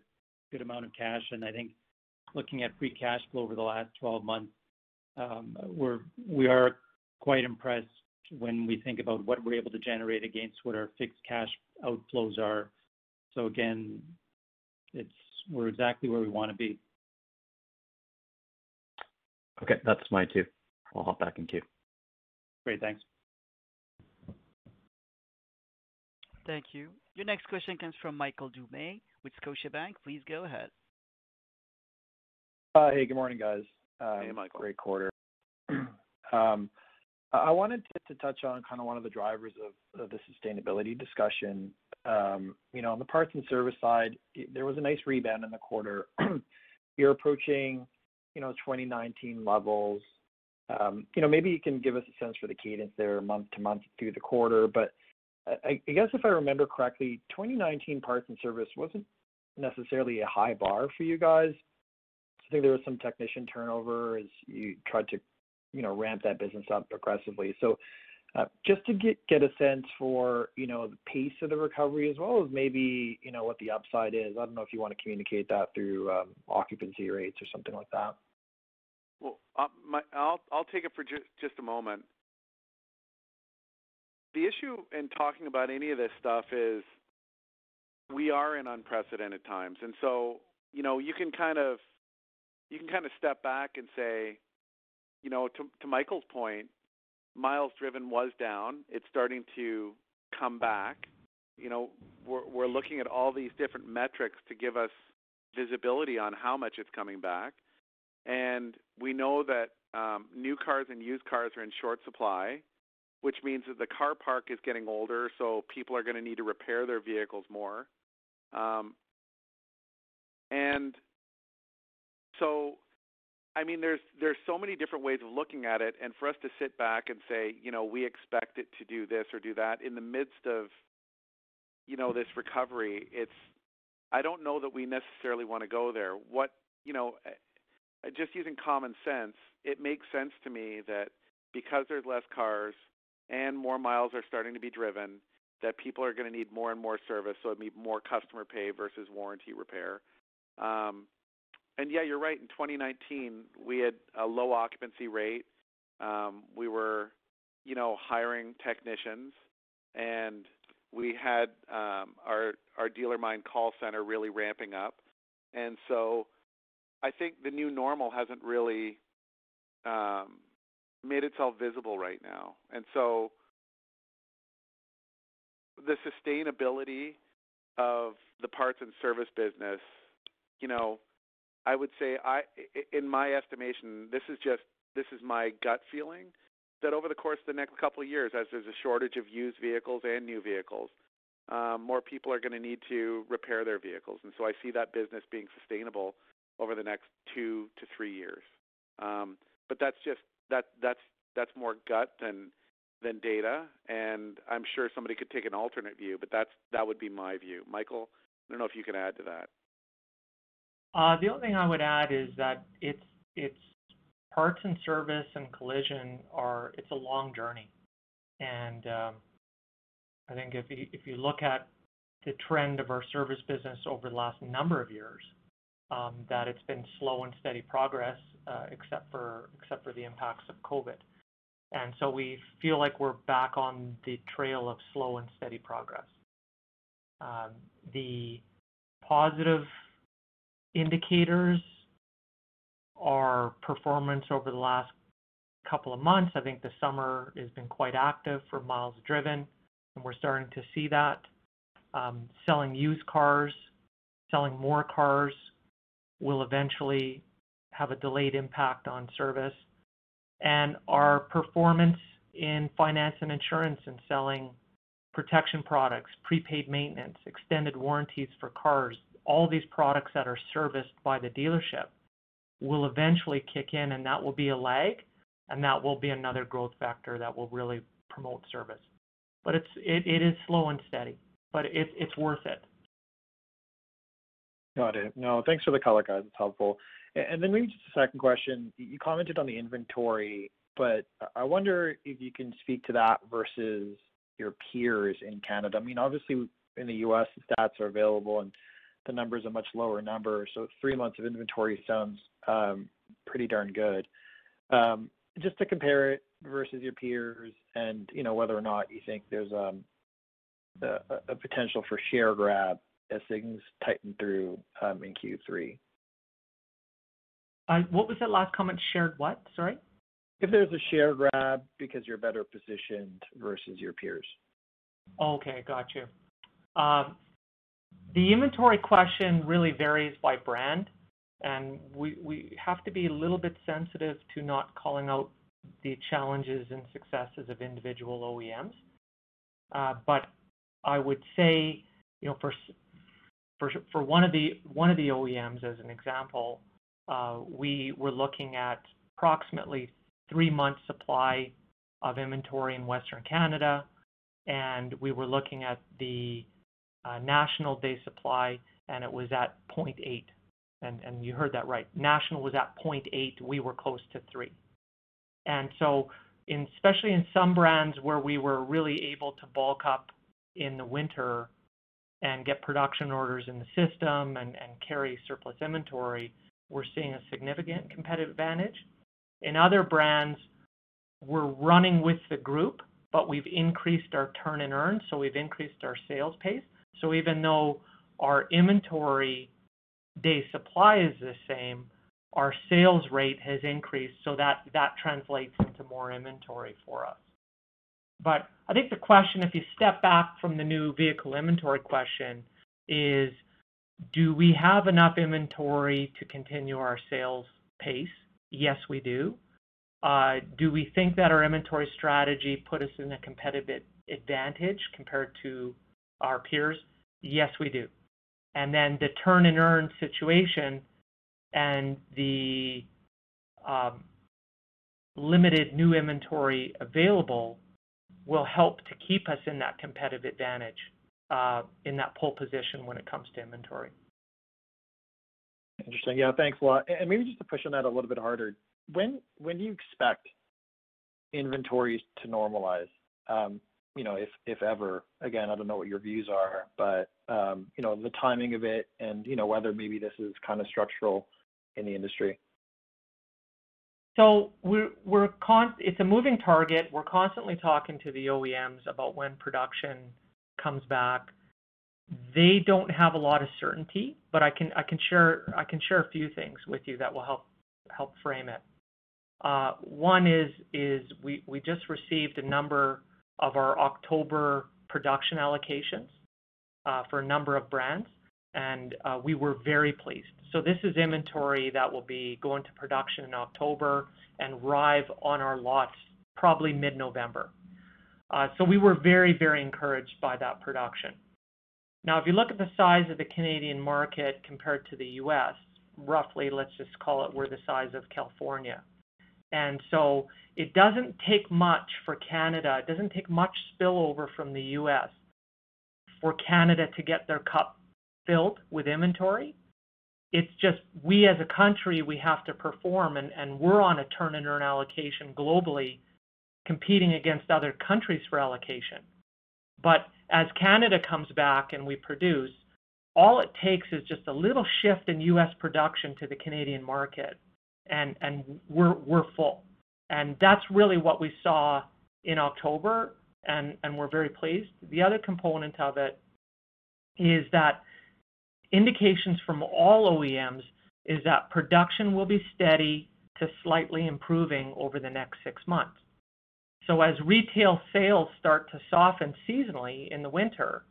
good amount of cash, and I think looking at free cash flow over the last 12 months, um, we're we are quite impressed when we think about what we're able to generate against what our fixed cash outflows are. So again, it's we're exactly where we wanna be. Okay. That's my two. I'll hop back in queue. Great. Thanks. Thank you. Your next question comes from Michael Doumet with Scotiabank. Please go ahead. Uh, hey, good morning, guys. Hey, um, Michael. Great quarter. (clears throat) Um, I wanted to touch on kind of one of the drivers of the sustainability discussion. Um, you know, on the parts and service side, there was a nice rebound in the quarter. (clears throat) You're approaching, you know, 2019 levels. Um, you know, maybe you can give us a sense for the cadence there month to month through the quarter. But I guess if I remember correctly, 2019 parts and service wasn't necessarily a high bar for you guys. I think there was some technician turnover as you tried to, you know, ramp that business up aggressively. So, uh, just to get a sense for, you know, the pace of the recovery as well as maybe, you know, what the upside is. I don't know if you wanna communicate that through um, occupancy rates or something like that. Well, uh, I'll take it for just a moment. The issue in talking about any of this stuff is we are in unprecedented times. And so, you know, you can kind of you can kind of step back and say, you know, to Michael's point, miles driven was down. It's starting to come back. You know, we're looking at all these different metrics to give us visibility on how much it's coming back. And we know that um, new cars and used cars are in short supply, which means that the car park is getting older, so people are gonna need to repair their vehicles more. Um, I mean, there's there's so many different ways of looking at it, and for us to sit back and say, you know, we expect it to do this or do that in the midst of, you know, this recovery, it's. I don't know that we necessarily wanna go there. What, you know, eh, eh, just using common sense, it makes sense to me that because there's less cars and more miles are starting to be driven, that people are gonna need more and more service, so it'd be more customer pay versus warranty repair. Um, And yeah, you're right. In 2019, we had a low occupancy rate. Um, we were, you know, hiring technicians, and we had um, our our Dealermine call center really ramping up. And so I think the new normal hasn't really um, made itself visible right now. And so the sustainability of the parts and service business, you know, I would say I in my estimation, this is just this is my gut feeling, that over the course of the next couple of years, as there's a shortage of used vehicles and new vehicles, more people are gonna need to repair their vehicles. And so I see that business being sustainable over the next two to three years. Um, but that's just that that's that's more gut than than data, and I'm sure somebody could take an alternate view, but that's that would be my view. Michael, I don't know if you can add to that. Uh, the only thing I would add is that it's it's parts and service and collision are. It's a long journey. And um, I think if you look at the trend of our service business over the last number of years, um, that it's been slow and steady progress, uh, except for the impacts of COVID. And so we feel like we're back on the trail of slow and steady progress. Um, the positive indicators are performance over the last couple of months. I think the summer has been quite active for miles driven, and we're starting to see that. Um, selling used cars, selling more cars will eventually have a delayed impact on service. And our performance in finance and insurance and selling protection products, prepaid maintenance, extended warranties for cars, all these products that are serviced by the dealership will eventually kick in, and that will be a lag, and that will be another growth factor that will really promote service. But It is it, it is slow and steady, but it's worth it. Got it. No, thanks for the color, guys. It's helpful. And then maybe just a second question. You commented on the inventory, but I wonder if you can speak to that versus your peers in Canada? I mean, obviously in the U.S., the stats are available and the number is a much lower number, so three months of inventory sounds um, pretty darn good. Um, just to compare it versus your peers and, you know, whether or not you think there's um, a potential for share grab as things tighten through in Q3. Uh, what was that last comment? Shared what? Sorry. If there's a share grab because you're better positioned versus your peers. Okay. Got you. The inventory question really varies by brand, and we we have to be a little bit sensitive to not calling out the challenges and successes of individual OEMs. Uh, but I would say, you know, for for for one of the OEMs as an example, uh, we were looking at approximately three months supply of inventory in Western Canada, and we were looking at the Uh, national day supply, and it was at 0.8. And, and You heard that right. National was at 0.8, we were close to three. and so Especially in some brands where we were really able to bulk up in the winter and get production orders in the system and, and carry surplus inventory, we're seeing a significant competitive advantage. In other brands, we're running with the group, but we've increased our turn and earn, so we've increased our sales pace. So even though our inventory day supply is the same, our sales rate has increased, so that translates into more inventory for us. But I think the question, if you step back from the new vehicle inventory question, is do we have enough inventory to continue our sales pace? Yes, we do. Uh, do we think that our inventory strategy put us in a competitive advantage compared to our peers? Yes, we do. And then the turn and earn situation and the um, limited new inventory available will help to keep us in that competitive advantage, uh, in that pole position when it comes to inventory. Interesting. Yeah, thanks a lot. And maybe just to push on that a little bit harder, when do you expect inventories to normalize? Um, You know, if if ever. Again, I don't know what your views are, but um, you know, the timing of it and, you know, whether maybe this is kind of structural in the industry. So we're we're it's a moving target. We're constantly talking to the OEMs about when production comes back. They don't have a lot of certainty, but I can I can share I can share a few things with you that will help frame it. Uh, one is we just received a number of our October production allocations uh, for a number of brands, and uh, we were very pleased. So this is inventory that will be going to production in October and arrive on our lots probably mid-November. Uh, so we were very very encouraged by that production. Now, if you look at the size of the Canadian market compared to the U.S., roughly, let's just call it we're the size of California. And so it doesn't take much for Canada, it doesn't take much spillover from the U.S. for Canada to get their cup filled with inventory. It's just we as a country, we have to perform and and we're on a turn and earn allocation globally competing against other countries for allocation. But as Canada comes back and we produce, all it takes is just a little shift in U.S. production to the Canadian market and we're full. And that's really what we saw in October and we're very pleased. The other component of it is that indications from all OEMs is that production will be steady to slightly improving over the next six months. So as retail sales start to soften seasonally in the winter,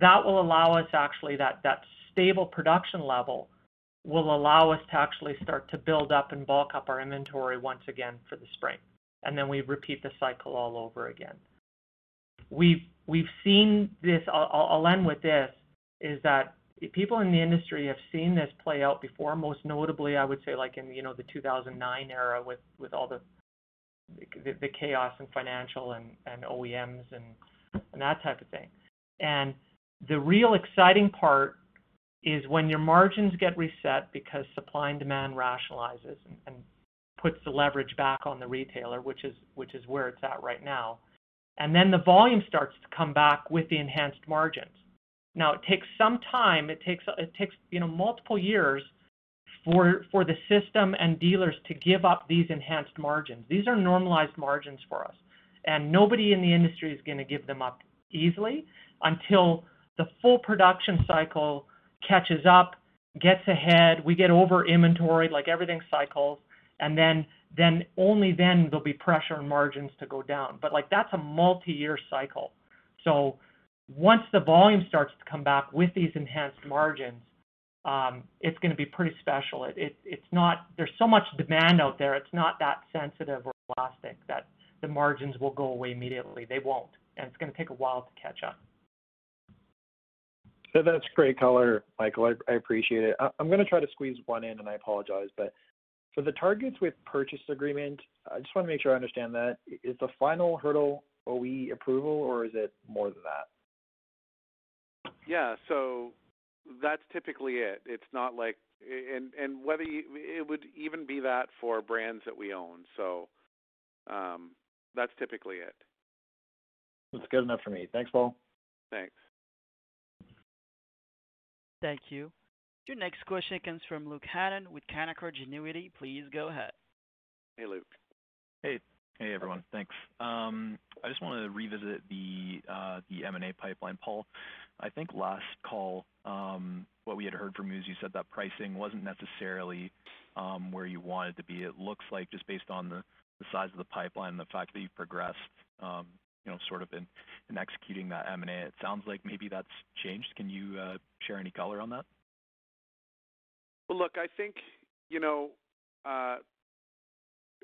that will allow us actually that stable production level will allow us to actually start to build up and bulk up our inventory once again for the spring. And then we repeat the cycle all over again. We've we've seen this. I'll end with this, is that people in the industry have seen this play out before, most notably, I would say like in, you know, the 2009 era with with all the the chaos in financial and and OEMs and, and that type of thing. And the real exciting part is when your margins get reset because supply and demand rationalizes and puts the leverage back on the retailer, which is which is where it's at right now. and then the volume starts to come back with the enhanced margins. Now, it takes some time. It takes it takes you know multiple years for the system and dealers to give up these enhanced margins. These are normalized margins for us, and nobody in the industry is gonna give them up easily until the full production cycle catches up, gets ahead, we get over inventory, like everything cycles, and then then only then there'll be pressure on margins to go down. But like, that's a multi-year cycle. So once the volume starts to come back with these enhanced margins, um, it's gonna be pretty special. It, it, It's not. There's so much demand out there, it's not that sensitive or elastic that the margins will go away immediately. They won't, and it's gonna take a while to catch up. That's great color, Michael. I appreciate it. I'm gonna try to squeeze one in, and I apologize. But for the targets with purchase agreement, I just wanna make sure I understand that. Is the final hurdle OE approval, or is it more than that? Yeah. So that's typically it. It's not like and whether it would even be that for brands that we own. So um that's typically it. That's good enough for me. Thanks, Paul. Thanks. Thank you. Your next question comes from Luke Hannan with Canaccord Genuity. Please go ahead. Hey, Luke. Hey. Hey, everyone. Thanks. Um, I just wanna revisit the uh, M&A pipeline. Paul, I think last call, um, what we had heard from you is you said that pricing wasn't necessarily um, where you wanted to be. It looks like just based on the size of the pipeline and the fact that you've progressed, you know, sort of in executing that M&A, it sounds like maybe that's changed. Can you uh, share any color on that? Well, look, I think, you know, uh,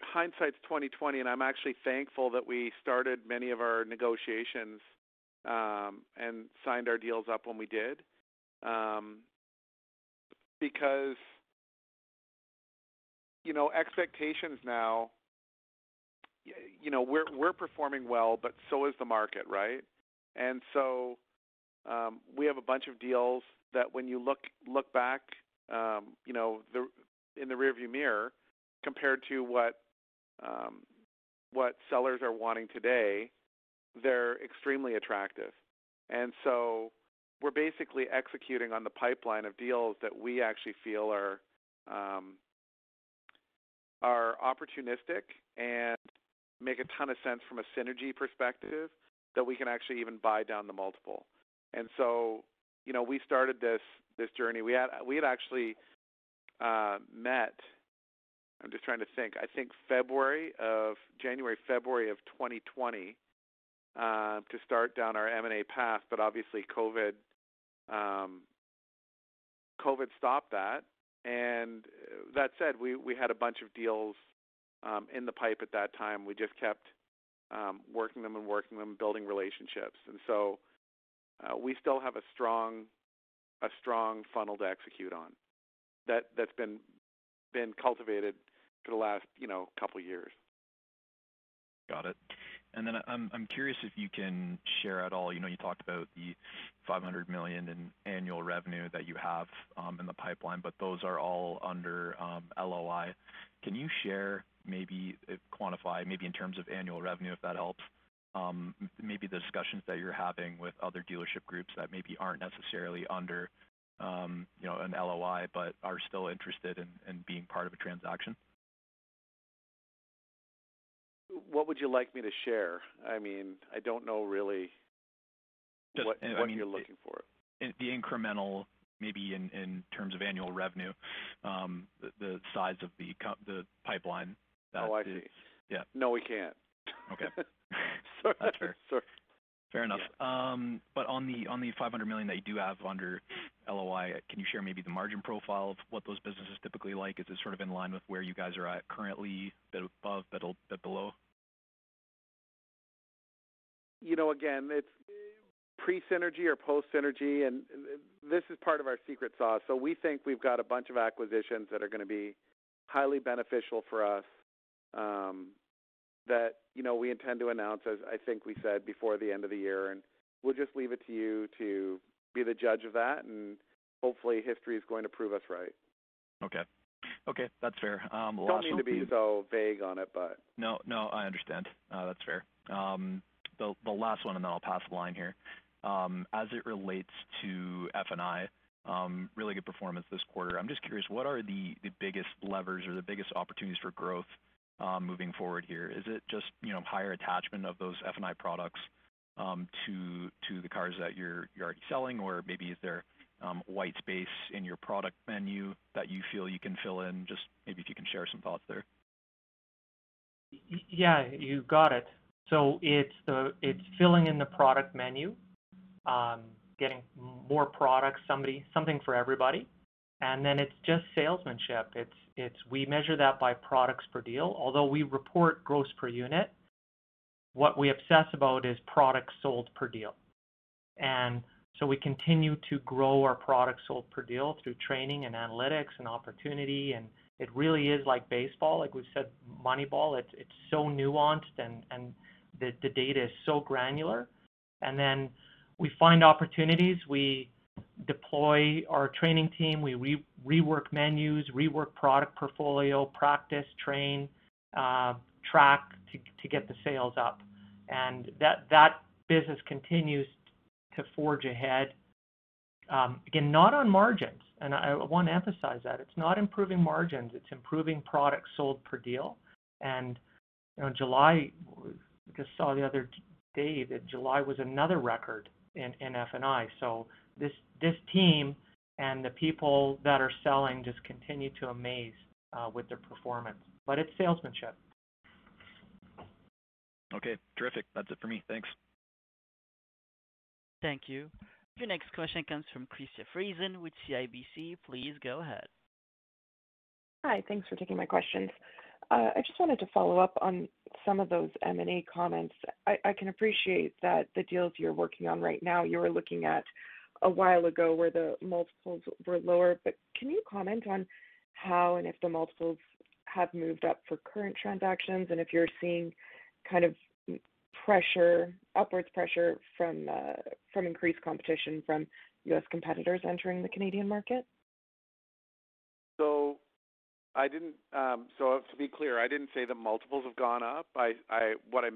hindsight's 20/20, and I'm actually thankful that we started many of our negotiations, um, and signed our deals up when we did. Um, because, you know, expectations now, you know, we're we're performing well, but so is the market, right? And so um, we have a bunch of deals that when you look look back, um, you know, the, in the rearview mirror compared to what um, what sellers are wanting today, they're extremely attractive. And so we're basically executing on the pipeline of deals that we actually feel are um, are opportunistic and make a ton of sense from a synergy perspective that we can actually even buy down the multiple. And so, you know, we started this this journey. We had we had actually uh, met. I'm just trying to think. I think February of January, February of 2020 uh, to start down our M&A path, but obviously COVID um, COVID stopped that. And uh, that said, we we had a bunch of deals in the pipe at that time. We just kept um, working them, and working them, building relationships. And so uh, we still have a strong a strong funnel to execute on that that's been cultivated for the last, you know, couple years. Got it. And then I'm I'm curious if you can share at all, you know, you talked about the 500 million in annual revenue that you have in the pipeline, but those are all under LOI. Can you share, maybe uh, quantify, maybe in terms of annual revenue, if that helps, um, maybe the discussions that you're having with other dealership groups that maybe aren't necessarily under, um, you know, an LOI, but are still interested in being part of a transaction? What would you like me to share? I mean, I don't know really. Just, I mean. What you're looking for. The incremental, maybe in terms of annual revenue, um, the size of the pipeline that is. Oh, I see. Yeah. No, we can't. Okay. (laughs) (laughs) Sorry. That's fair. Sorry. Fair enough. Yeah. Um, on the on the 500 million that you do have under LOI, can you share maybe the margin profile of what those businesses typically like? Is it sort of in line with where you guys are at currently, bit above, bit a bit below? You know, again, it's pre-synergy or post-synergy, and this is part of our secret sauce. So we think we've got a bunch of acquisitions that are gonna be highly beneficial for us, Um, that, you know, we intend to announce, as I think we said, before the end of the year. And we'll just leave it to you to be the judge of that, and hopefully history is going to prove us right. Okay. Okay, that's fair. Um, last one. Don't mean to be so vague on it, but. No, no, I understand. Uh, that's fair. Um, the last one, and then I'll pass the line here. As it relates to F&I, really good performance this quarter. I'm just curious, what are the biggest levers or the biggest opportunities for growth Um, moving forward here? Is it just, you know, higher attachment of those F&I products um, to the cars that you're already selling? Or maybe is there um, white space in your product menu that you feel you can fill in? Just maybe if you can share some thoughts there. Yeah, you got it. So it's filling in the product menu, getting more products, something for everybody. And then it's just salesmanship. We measure that by products per deal. Although we report gross per unit, what we obsess about is products sold per deal. And so we continue to grow our products sold per deal through training and analytics and opportunity. And it really is like baseball, like we've said, Moneyball. It's it's so nuanced and and the, the data is so granular. And then we find opportunities, we deploy our training team, we rework menus, rework product portfolio, practice, train, uh, track to to get the sales up. And that that business continues to forge ahead. Um, again, not on margins, and I want to emphasize that. It's not improving margins, it's improving products sold per deal. And you know, July, just saw the other day that July was another record in in F&I. This this team and the people that are selling just continue to amaze uh, with their performance. But it's salesmanship. Okay, terrific. That's it for me. Thanks. Thank you. Your next question comes from Krista Friesen with CIBC. Please go ahead. Hi. Thanks for taking my questions. Uh, I just wanted to follow up on some of those M&A comments. I can appreciate that the deals you're working on right now, you are looking at a while ago where the multiples were lower. But can you comment on how and if the multiples have moved up for current transactions, and if you're seeing kind of pressure, upwards pressure from increased competition from U.S. competitors entering the Canadian market? So I didn't. Um, so to be clear, I didn't say the multiples have gone up. I what I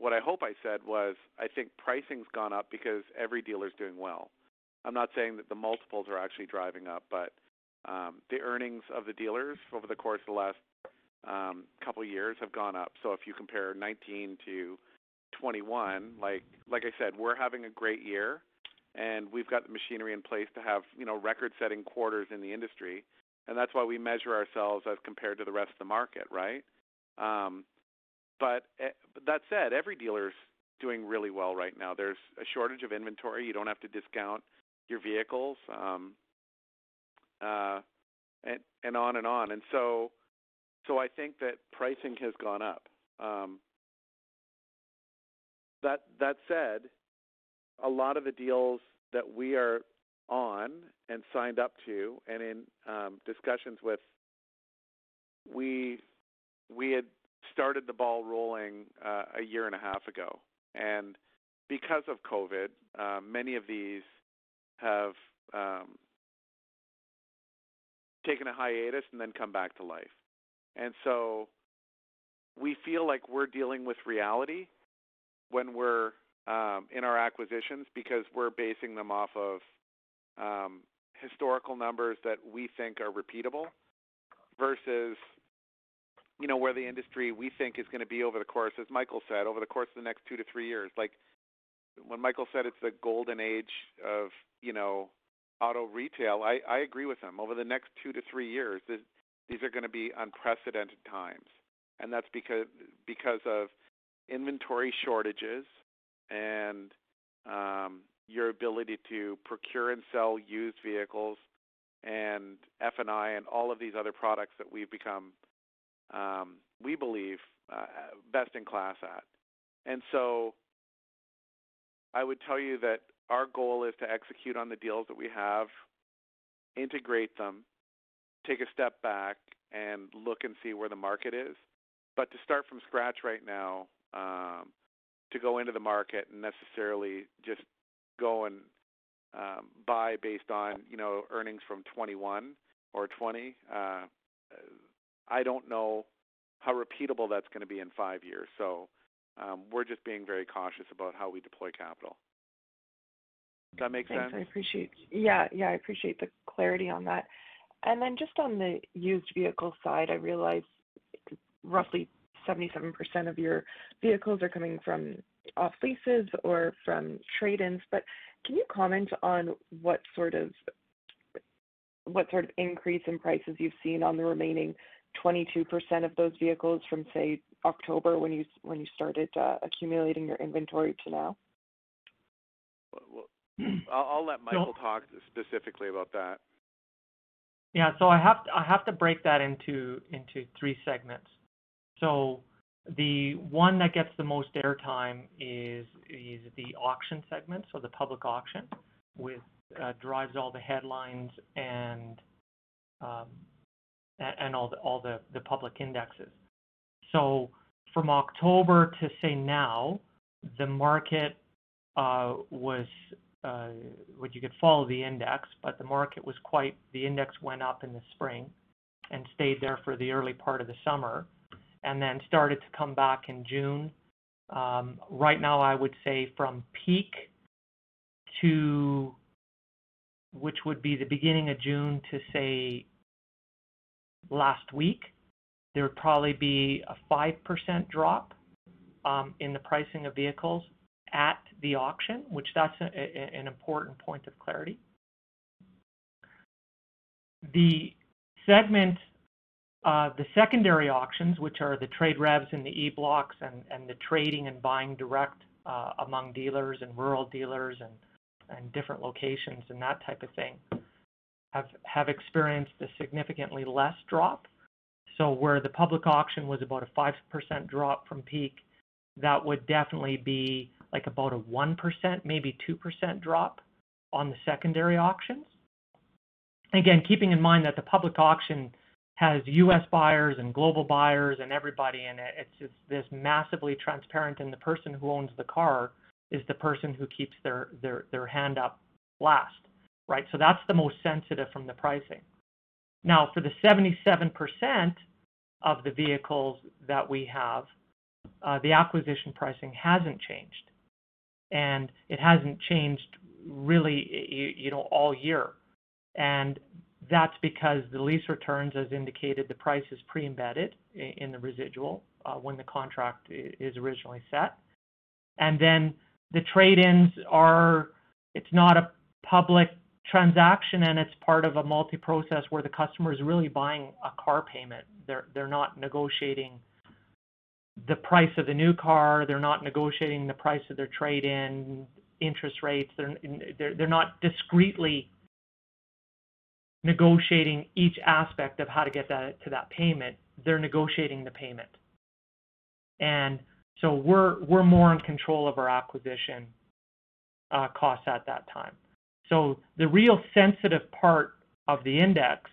hope I said was, I think pricing's gone up because every dealer's doing well. I'm not saying that the multiples are actually driving up, but um, the earnings of the dealers over the course of the last um, couple years have gone up. So if you compare 19 to 2021, like I said, we're having a great year, and we've got the machinery in place to have, you know, record-setting quarters in the industry. And that's why we measure ourselves as compared to the rest of the market, right? Um, Eh, but that said, every dealer's doing really well right now. There's a shortage of inventory. You don't have to discount your vehicles, um, uh, and and on and on. And so, so I think that pricing has gone up. Um, that that said, a lot of the deals that we are on and signed up to and in um, discussions with, we we had started the ball rolling uh, a year and a half ago. And because of COVID, uh, many of these have um, taken a hiatus and then come back to life. And so we feel like we're dealing with reality when we're um, in our acquisitions because we're basing them off of um, historical numbers that we think are repeatable versus, you know, where the industry we think is gonna be over the course, as Michael said, over the course of the next two to three years. Like, when Michael said it's the golden age of, you know, auto retail, I I agree with him. Over the next two to three years, these are gonna be unprecedented times. And that's because because of inventory shortages and um, your ability to procure and sell used vehicles and F&I and all of these other products that we've become, Um, we believe, uh, best in class at. And so I would tell you that our goal is to execute on the deals that we have, integrate them, take a step back, and look and see where the market is. But to start from scratch right now, um, to go into the market and necessarily just go and um, buy based on, you know, earnings from 21 or 2020, uh, I don't know how repeatable that's gonna be in five years. So um, we're just being very cautious about how we deploy capital. Does that make Thanks. sense? I appreciate. Yeah, yeah, I appreciate the clarity on that. And then just on the used vehicle side, I realize roughly 77% of your vehicles are coming from off leases or from trade-ins, but can you comment on what sort of what sort of increase in prices you've seen on the remaining 22% of those vehicles from, say, October when you when you started uh, accumulating your inventory to now? Well, (clears throat) I'll, I'll let Michael talk specifically about that. Yeah, so I have to, I have to break that into into three segments. So the one that gets the most airtime is is the auction segment, so the public auction, with uh, drives all the headlines and um, and all the all the, the public indexes. So from October to say now, the market uh, was uh, what you could follow the index, but the market was quite the index went up in the spring and stayed there for the early part of the summer, and then started to come back in June. Um, right now, I would say from peak to which would be the beginning of June to say last week, there would probably be a 5% drop um, in the pricing of vehicles at the auction, which that's an important point of clarity. The segment, uh, the secondary auctions, which are the TradeRevs and the EBlocks and, the trading and buying direct uh, among dealers and rural dealers and different locations and that type of thing, have, have experienced a significantly less drop. So where the public auction was about a 5% drop from peak, that would definitely be like about a 1%, maybe 2% drop on the secondary auctions. Again, keeping in mind that the public auction has U.S. buyers and global buyers and everybody in it. It's just this massively transparent, and the person who owns the car is the person who keeps their their their hand up last, right? So that's the most sensitive from the pricing. Now, for the 77% of the vehicles that we have, uh, the acquisition pricing hasn't changed, and it hasn't changed really, you, you know, all year. And that's because the lease returns, as indicated, the price is pre-embedded in the residual uh, when the contract is originally set. And then the trade-ins are, it's not a public transaction and it's part of a multi-process where the customer is really buying a car payment. They're they're not negotiating the price of the new car. They're not negotiating the price of their trade-in, interest rates. They're they're, they're not discreetly negotiating each aspect of how to get that to that payment. They're negotiating the payment. And so we're we're more in control of our acquisition uh, costs at that time. So the real sensitive part of the index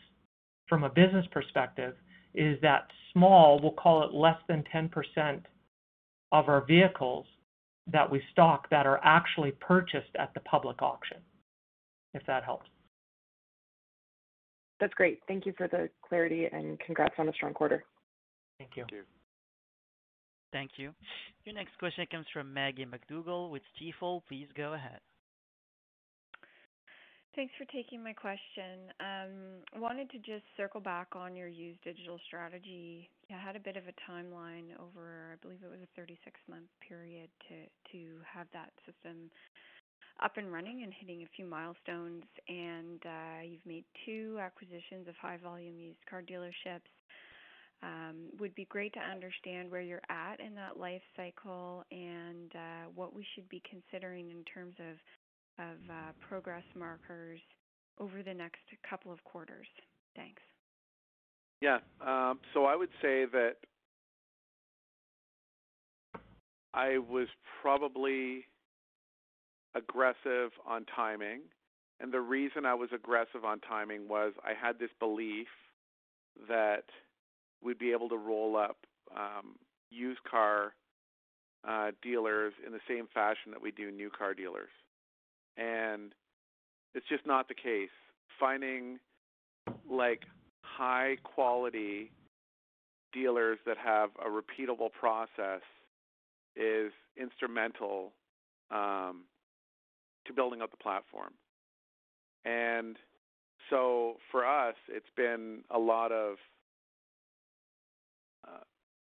from a business perspective is that small, we'll call it less than 10% of our vehicles that we stock that are actually purchased at the public auction, if that helps. That's great. Thank you for the clarity and congrats on a strong quarter. Thank you. Thank you. Thank you. Your next question comes from Maggie MacDougall with Stifel. Please go ahead. Thanks for taking my question. Um, wanted to just circle back on your used digital strategy. You had a bit of a timeline over, I believe it was a 36-month period to to have that system up and running and hitting a few milestones. And uh, you've made two acquisitions of high volume used car dealerships. Um, would be great to understand where you're at in that life cycle and uh, what we should be considering in terms of of uh, progress markers over the next couple of quarters. Thanks. Yeah. Um, so I would say that I was probably aggressive on timing. And the reason I was aggressive on timing was I had this belief that we'd be able to roll up um, used car uh, dealers in the same fashion that we do new car dealers. And it's just not the case. Finding like high quality dealers that have a repeatable process is instrumental um, to building up the platform. And so for us, it's been a lot of uh,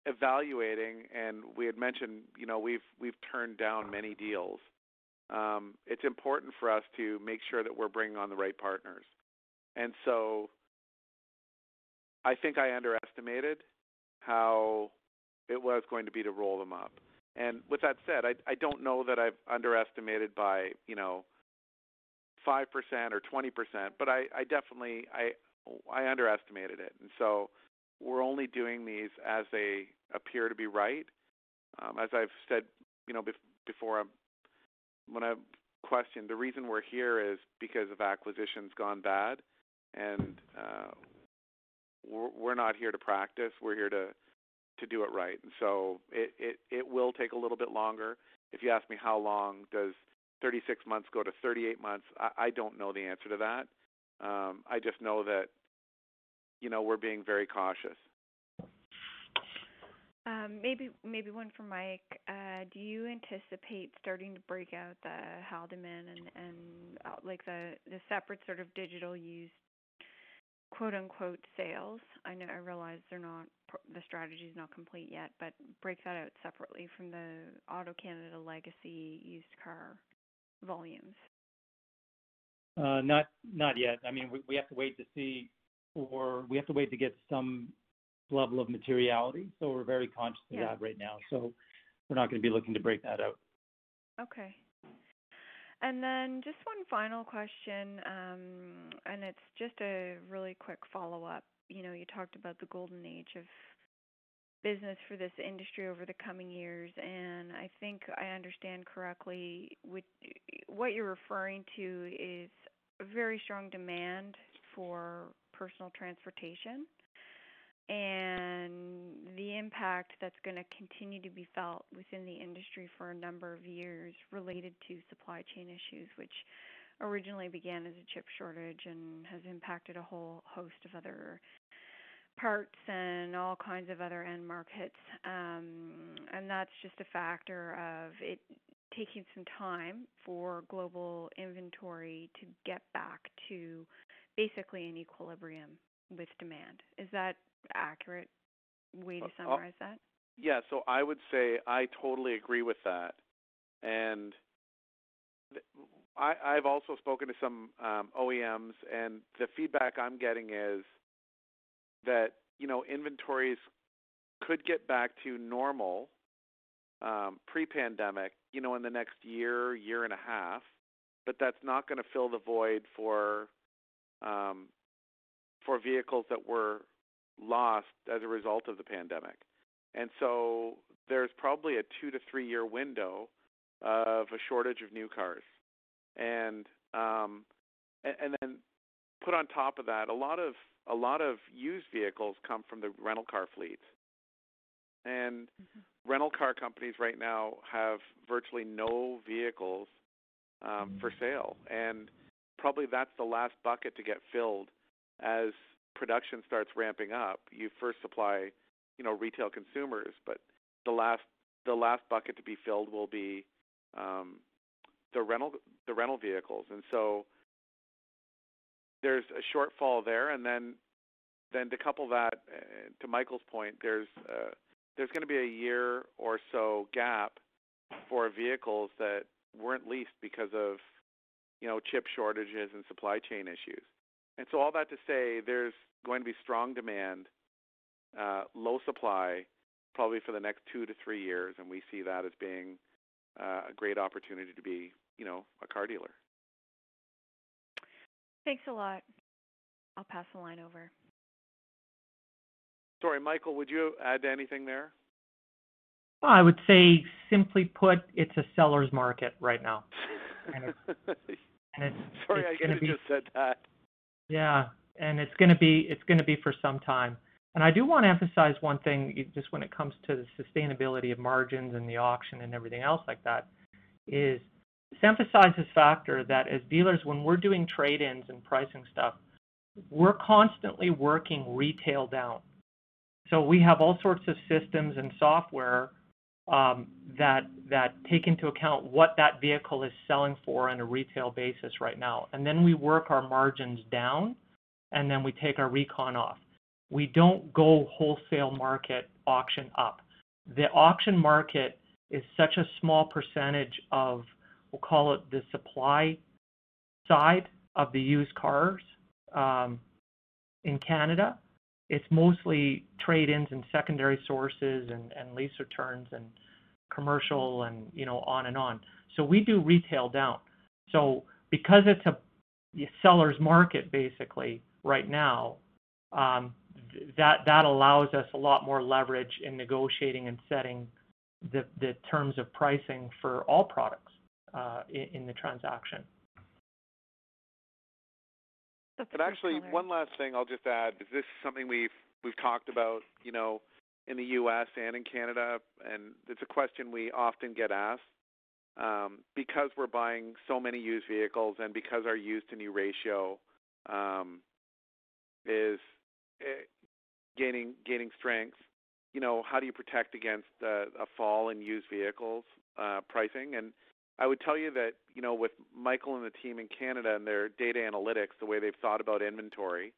evaluating, and we had mentioned, you know, we've we've turned down many deals. Um, it's important for us to make sure that we're bringing on the right partners, and so I think I underestimated how it was going to be to roll them up. And with that said, I, I don't know that I've underestimated by you know five percent or twenty percent, but I, I definitely I I underestimated it, and so we're only doing these as they appear to be right. Um, as I've said, you know, before, I'm, when I question, the reason we're here is because of acquisitions gone bad, and uh, we're, we're not here to practice. We're here to to do it right. And so it, it, it will take a little bit longer. If you ask me how long does 36 months go to 38 months, I, I don't know the answer to that. Um, I just know that, you know, we're being very cautious. Um, maybe maybe one for Mike. Uh, do you anticipate starting to break out the Haldimand and and uh, like the the separate sort of digital use quote unquote sales. I know I realize they're not the strategy is not complete yet, but break that out separately from the AutoCanada legacy used car volumes. Uh, not not yet. I mean, we, we have to wait to see, or we have to wait to get some level of materiality. So we're very conscious of yeah. that right now. So we're not going to be looking to break that out. Okay. And then just one final question, um, and it's just a really quick follow-up. You know, you talked about the golden age of business for this industry over the coming years, and I think I understand correctly what you're referring to is a very strong demand for personal transportation and the impact that's going to continue to be felt within the industry for a number of years related to supply chain issues, which originally began as a chip shortage and has impacted a whole host of other parts and all kinds of other end markets. Um, and that's just a factor of it taking some time for global inventory to get back to basically an equilibrium with demand. Is that accurate way to uh, uh, summarize that? Yeah, so I would say I totally agree with that. And I, I've also spoken to some um, OEMs, and the feedback I'm getting is that you know inventories could get back to normal um, pre-pandemic, you know, in the next year, year and a half, but that's not going to fill the void for um, for vehicles that were lost as a result of the pandemic. And so there's probably a two to three year window of a shortage of new cars. And um, and, and then put on top of that, a lot of a lot of used vehicles come from the rental car fleets. And mm-hmm. rental car companies right now have virtually no vehicles um, for sale, and probably that's the last bucket to get filled as production starts ramping up, you first supply, you know, retail consumers, but the last the last bucket to be filled will be um, the rental the rental vehicles, and so there's a shortfall there, and then then to couple that uh, to Michael's point, there's uh, there's going to be a year or so gap for vehicles that weren't leased because of you know chip shortages and supply chain issues. And so all that to say, there's going to be strong demand, uh, low supply, probably for the next two to three years, and we see that as being uh, a great opportunity to be, you know, a car dealer. Thanks a lot. I'll pass the line over. Sorry, Michael, would you add to anything there? I would say, simply put, it's a seller's market right now. (laughs) And it's, and it's, Sorry, it's I could have just said that. Yeah, and it's going to be it's going to be for some time. And I do want to emphasize one thing, just when it comes to the sustainability of margins and the auction and everything else like that, is emphasize this factor that as dealers, when we're doing trade-ins and pricing stuff, we're constantly working retail down. So we have all sorts of systems and software um, that that take into account what that vehicle is selling for on a retail basis right now, and then we work our margins down, and then we take our recon off. We don't go wholesale market auction up. The auction market is such a small percentage of, we'll call it the supply side of the used cars um, in Canada. It's mostly trade-ins and secondary sources and, and lease returns and commercial and you know on and on. So we do retail down. So because it's a seller's market basically right now, um, that that allows us a lot more leverage in negotiating and setting the the terms of pricing for all products uh, in, in the transaction. And actually, one last thing I'll just add is this is something we've we've talked about, you know, in the U.S. and in Canada, and it's a question we often get asked. Um, because we're buying so many used vehicles and because our used to new ratio um, is uh, gaining gaining strength, you know, how do you protect against a fall in used vehicles uh, pricing? And I would tell you that you know with Michael and the team in Canada and their data analytics, the way they've thought about inventory,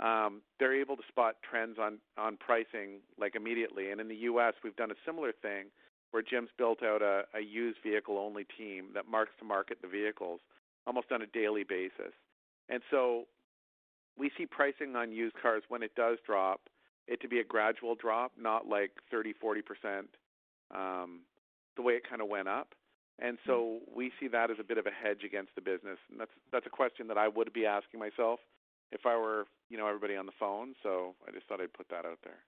um, they're able to spot trends on pricing like immediately. And in the U.S., we've done a similar thing where Jim's built out a, used vehicle only team that marks to market the vehicles almost on a daily basis. We see pricing on used cars when it does drop it to be a gradual drop, not like 30, 40 percent, um, the way it kind of went up. And so we see that as a bit of a hedge against the business. And that's that's a question that I would be asking myself if I were, you know, everybody on the phone. So I just thought I'd put that out there.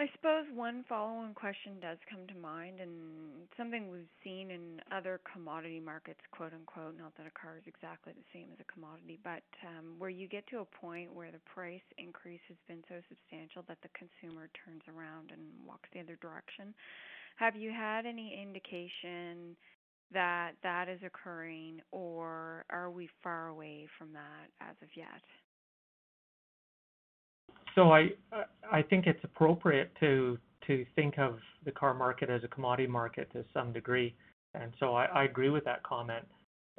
I suppose one follow-on question does come to mind, and something we've seen in other commodity markets, quote unquote. Not that a car is exactly the same as a commodity, but um, where you get to a point where the price increase has been so substantial that the consumer turns around and walks the other direction. Have you had any indication that that is occurring, or are we far away from that as of yet? So I I think it's appropriate to to think of the car market as a commodity market to some degree, and so I, I agree with that comment.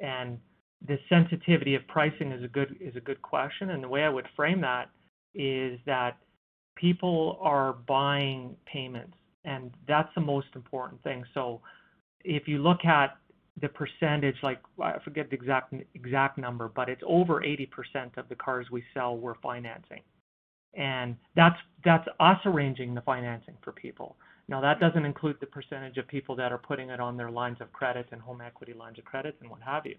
And the sensitivity of pricing is a good is a good question, and the way I would frame that is that people are buying payments, and that's the most important thing. So if you look at the percentage, like I forget the exact exact number, but it's over 80% of the cars we sell we're financing and that's that's us arranging the financing for people. Now that doesn't include the percentage of people that are putting it on their lines of credit and home equity lines of credit and what have you.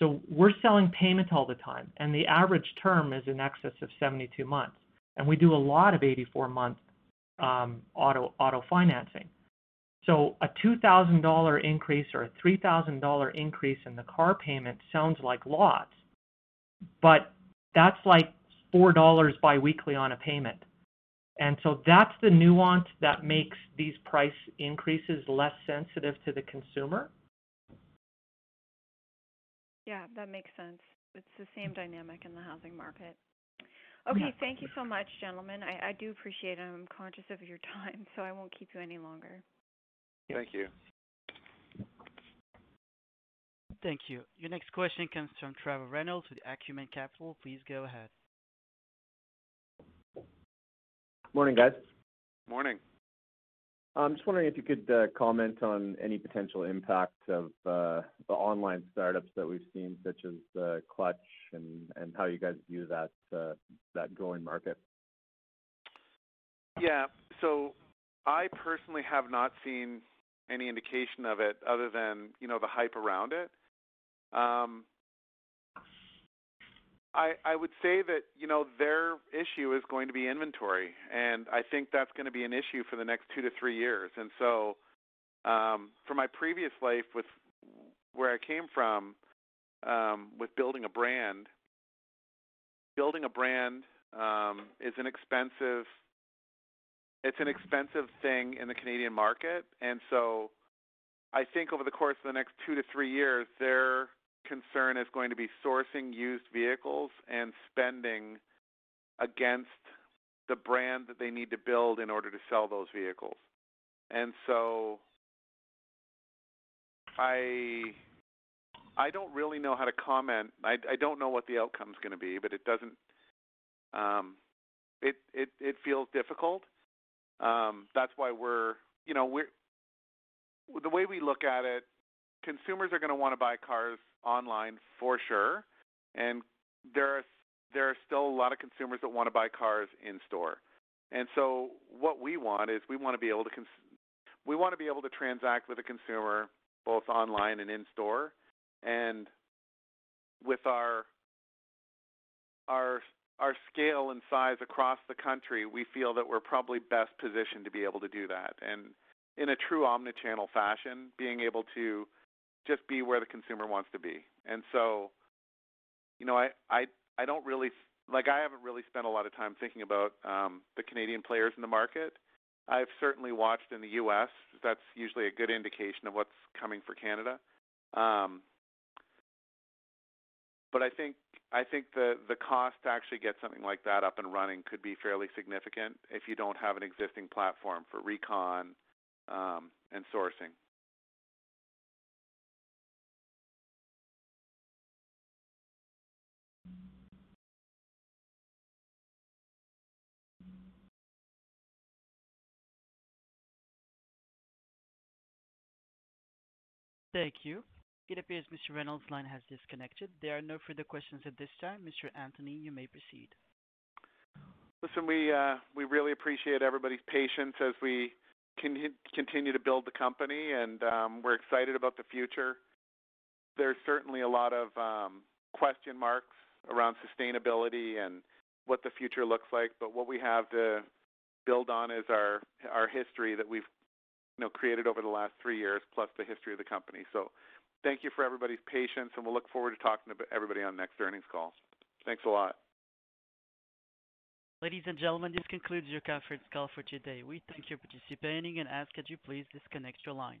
So we're selling payment all the time, and the average term is in excess of 72 months, and we do a lot of 84 month um, auto auto financing. So a $2,000 increase or a $3,000 increase in the car payment sounds like lots, but that's like $4 biweekly on a payment. And so that's the nuance that makes these price increases less sensitive to the consumer. Yeah, that makes sense. It's the same dynamic in the housing market. Okay, yeah. thank you so much, gentlemen. I, I do appreciate it. I'm conscious of your (laughs) time, so I won't keep you any longer. Thank you. Thank you. Your next question comes from Trevor Reynolds with Acumen Capital. Please go ahead. Morning, guys. Morning. I'm just wondering if you could uh, comment on any potential impact of uh, the online startups that we've seen, such as uh, Clutch, and how you guys view that growing market. Yeah. So I personally have not seen any indication of it other than, you know, the hype around it. I, I would say that you know their issue is going to be inventory, and I think that's going to be an issue for the next two to three years. And so, um, for my previous life with where I came from, um, with building a brand, building a brand um, is an expensive. It's an expensive thing in the Canadian market, and so I think over the course of the next two to three years, they're concern is going to be sourcing used vehicles and spending against the brand that they need to build in order to sell those vehicles. and so I I don't really know how to comment. I I don't know what the outcome's going to be, but it doesn't. Um, it it it feels difficult. Um, that's why we're you know we're the way we look at it. Consumers are going to want to buy cars online for sure, and there are there are still a lot of consumers that want to buy cars in store. And so what we want is we want to be able to cons- we want to be able to transact with a consumer both online and in store. And with our our our scale and size across the country, we feel that we're probably best positioned to be able to do that. And in a true omni-channel fashion, being able to just be where the consumer wants to be. And so, you know, I I I don't really like I haven't really spent a lot of time thinking about um, the Canadian players in the market. I've certainly watched in the U.S. That's usually a good indication of what's coming for Canada. Um, but I think I think the the cost to actually get something like that up and running could be fairly significant if you don't have an existing platform for recon um, and sourcing. Thank you. It appears Mr. Reynolds' line has disconnected. There are no further questions at this time. Mr. Antony, you may proceed. Listen, we uh, we really appreciate everybody's patience as we con- continue to build the company, and um, we're excited about the future. There's certainly a lot of um, question marks around sustainability and what the future looks like, but what we have to build on is our our history that we've you know, created over the last three years, plus the history of the company. So thank you for everybody's patience, and we'll look forward to talking to everybody on next earnings call. Thanks a lot. Ladies and gentlemen, this concludes your conference call for today. We thank you for participating and ask that you please disconnect your lines.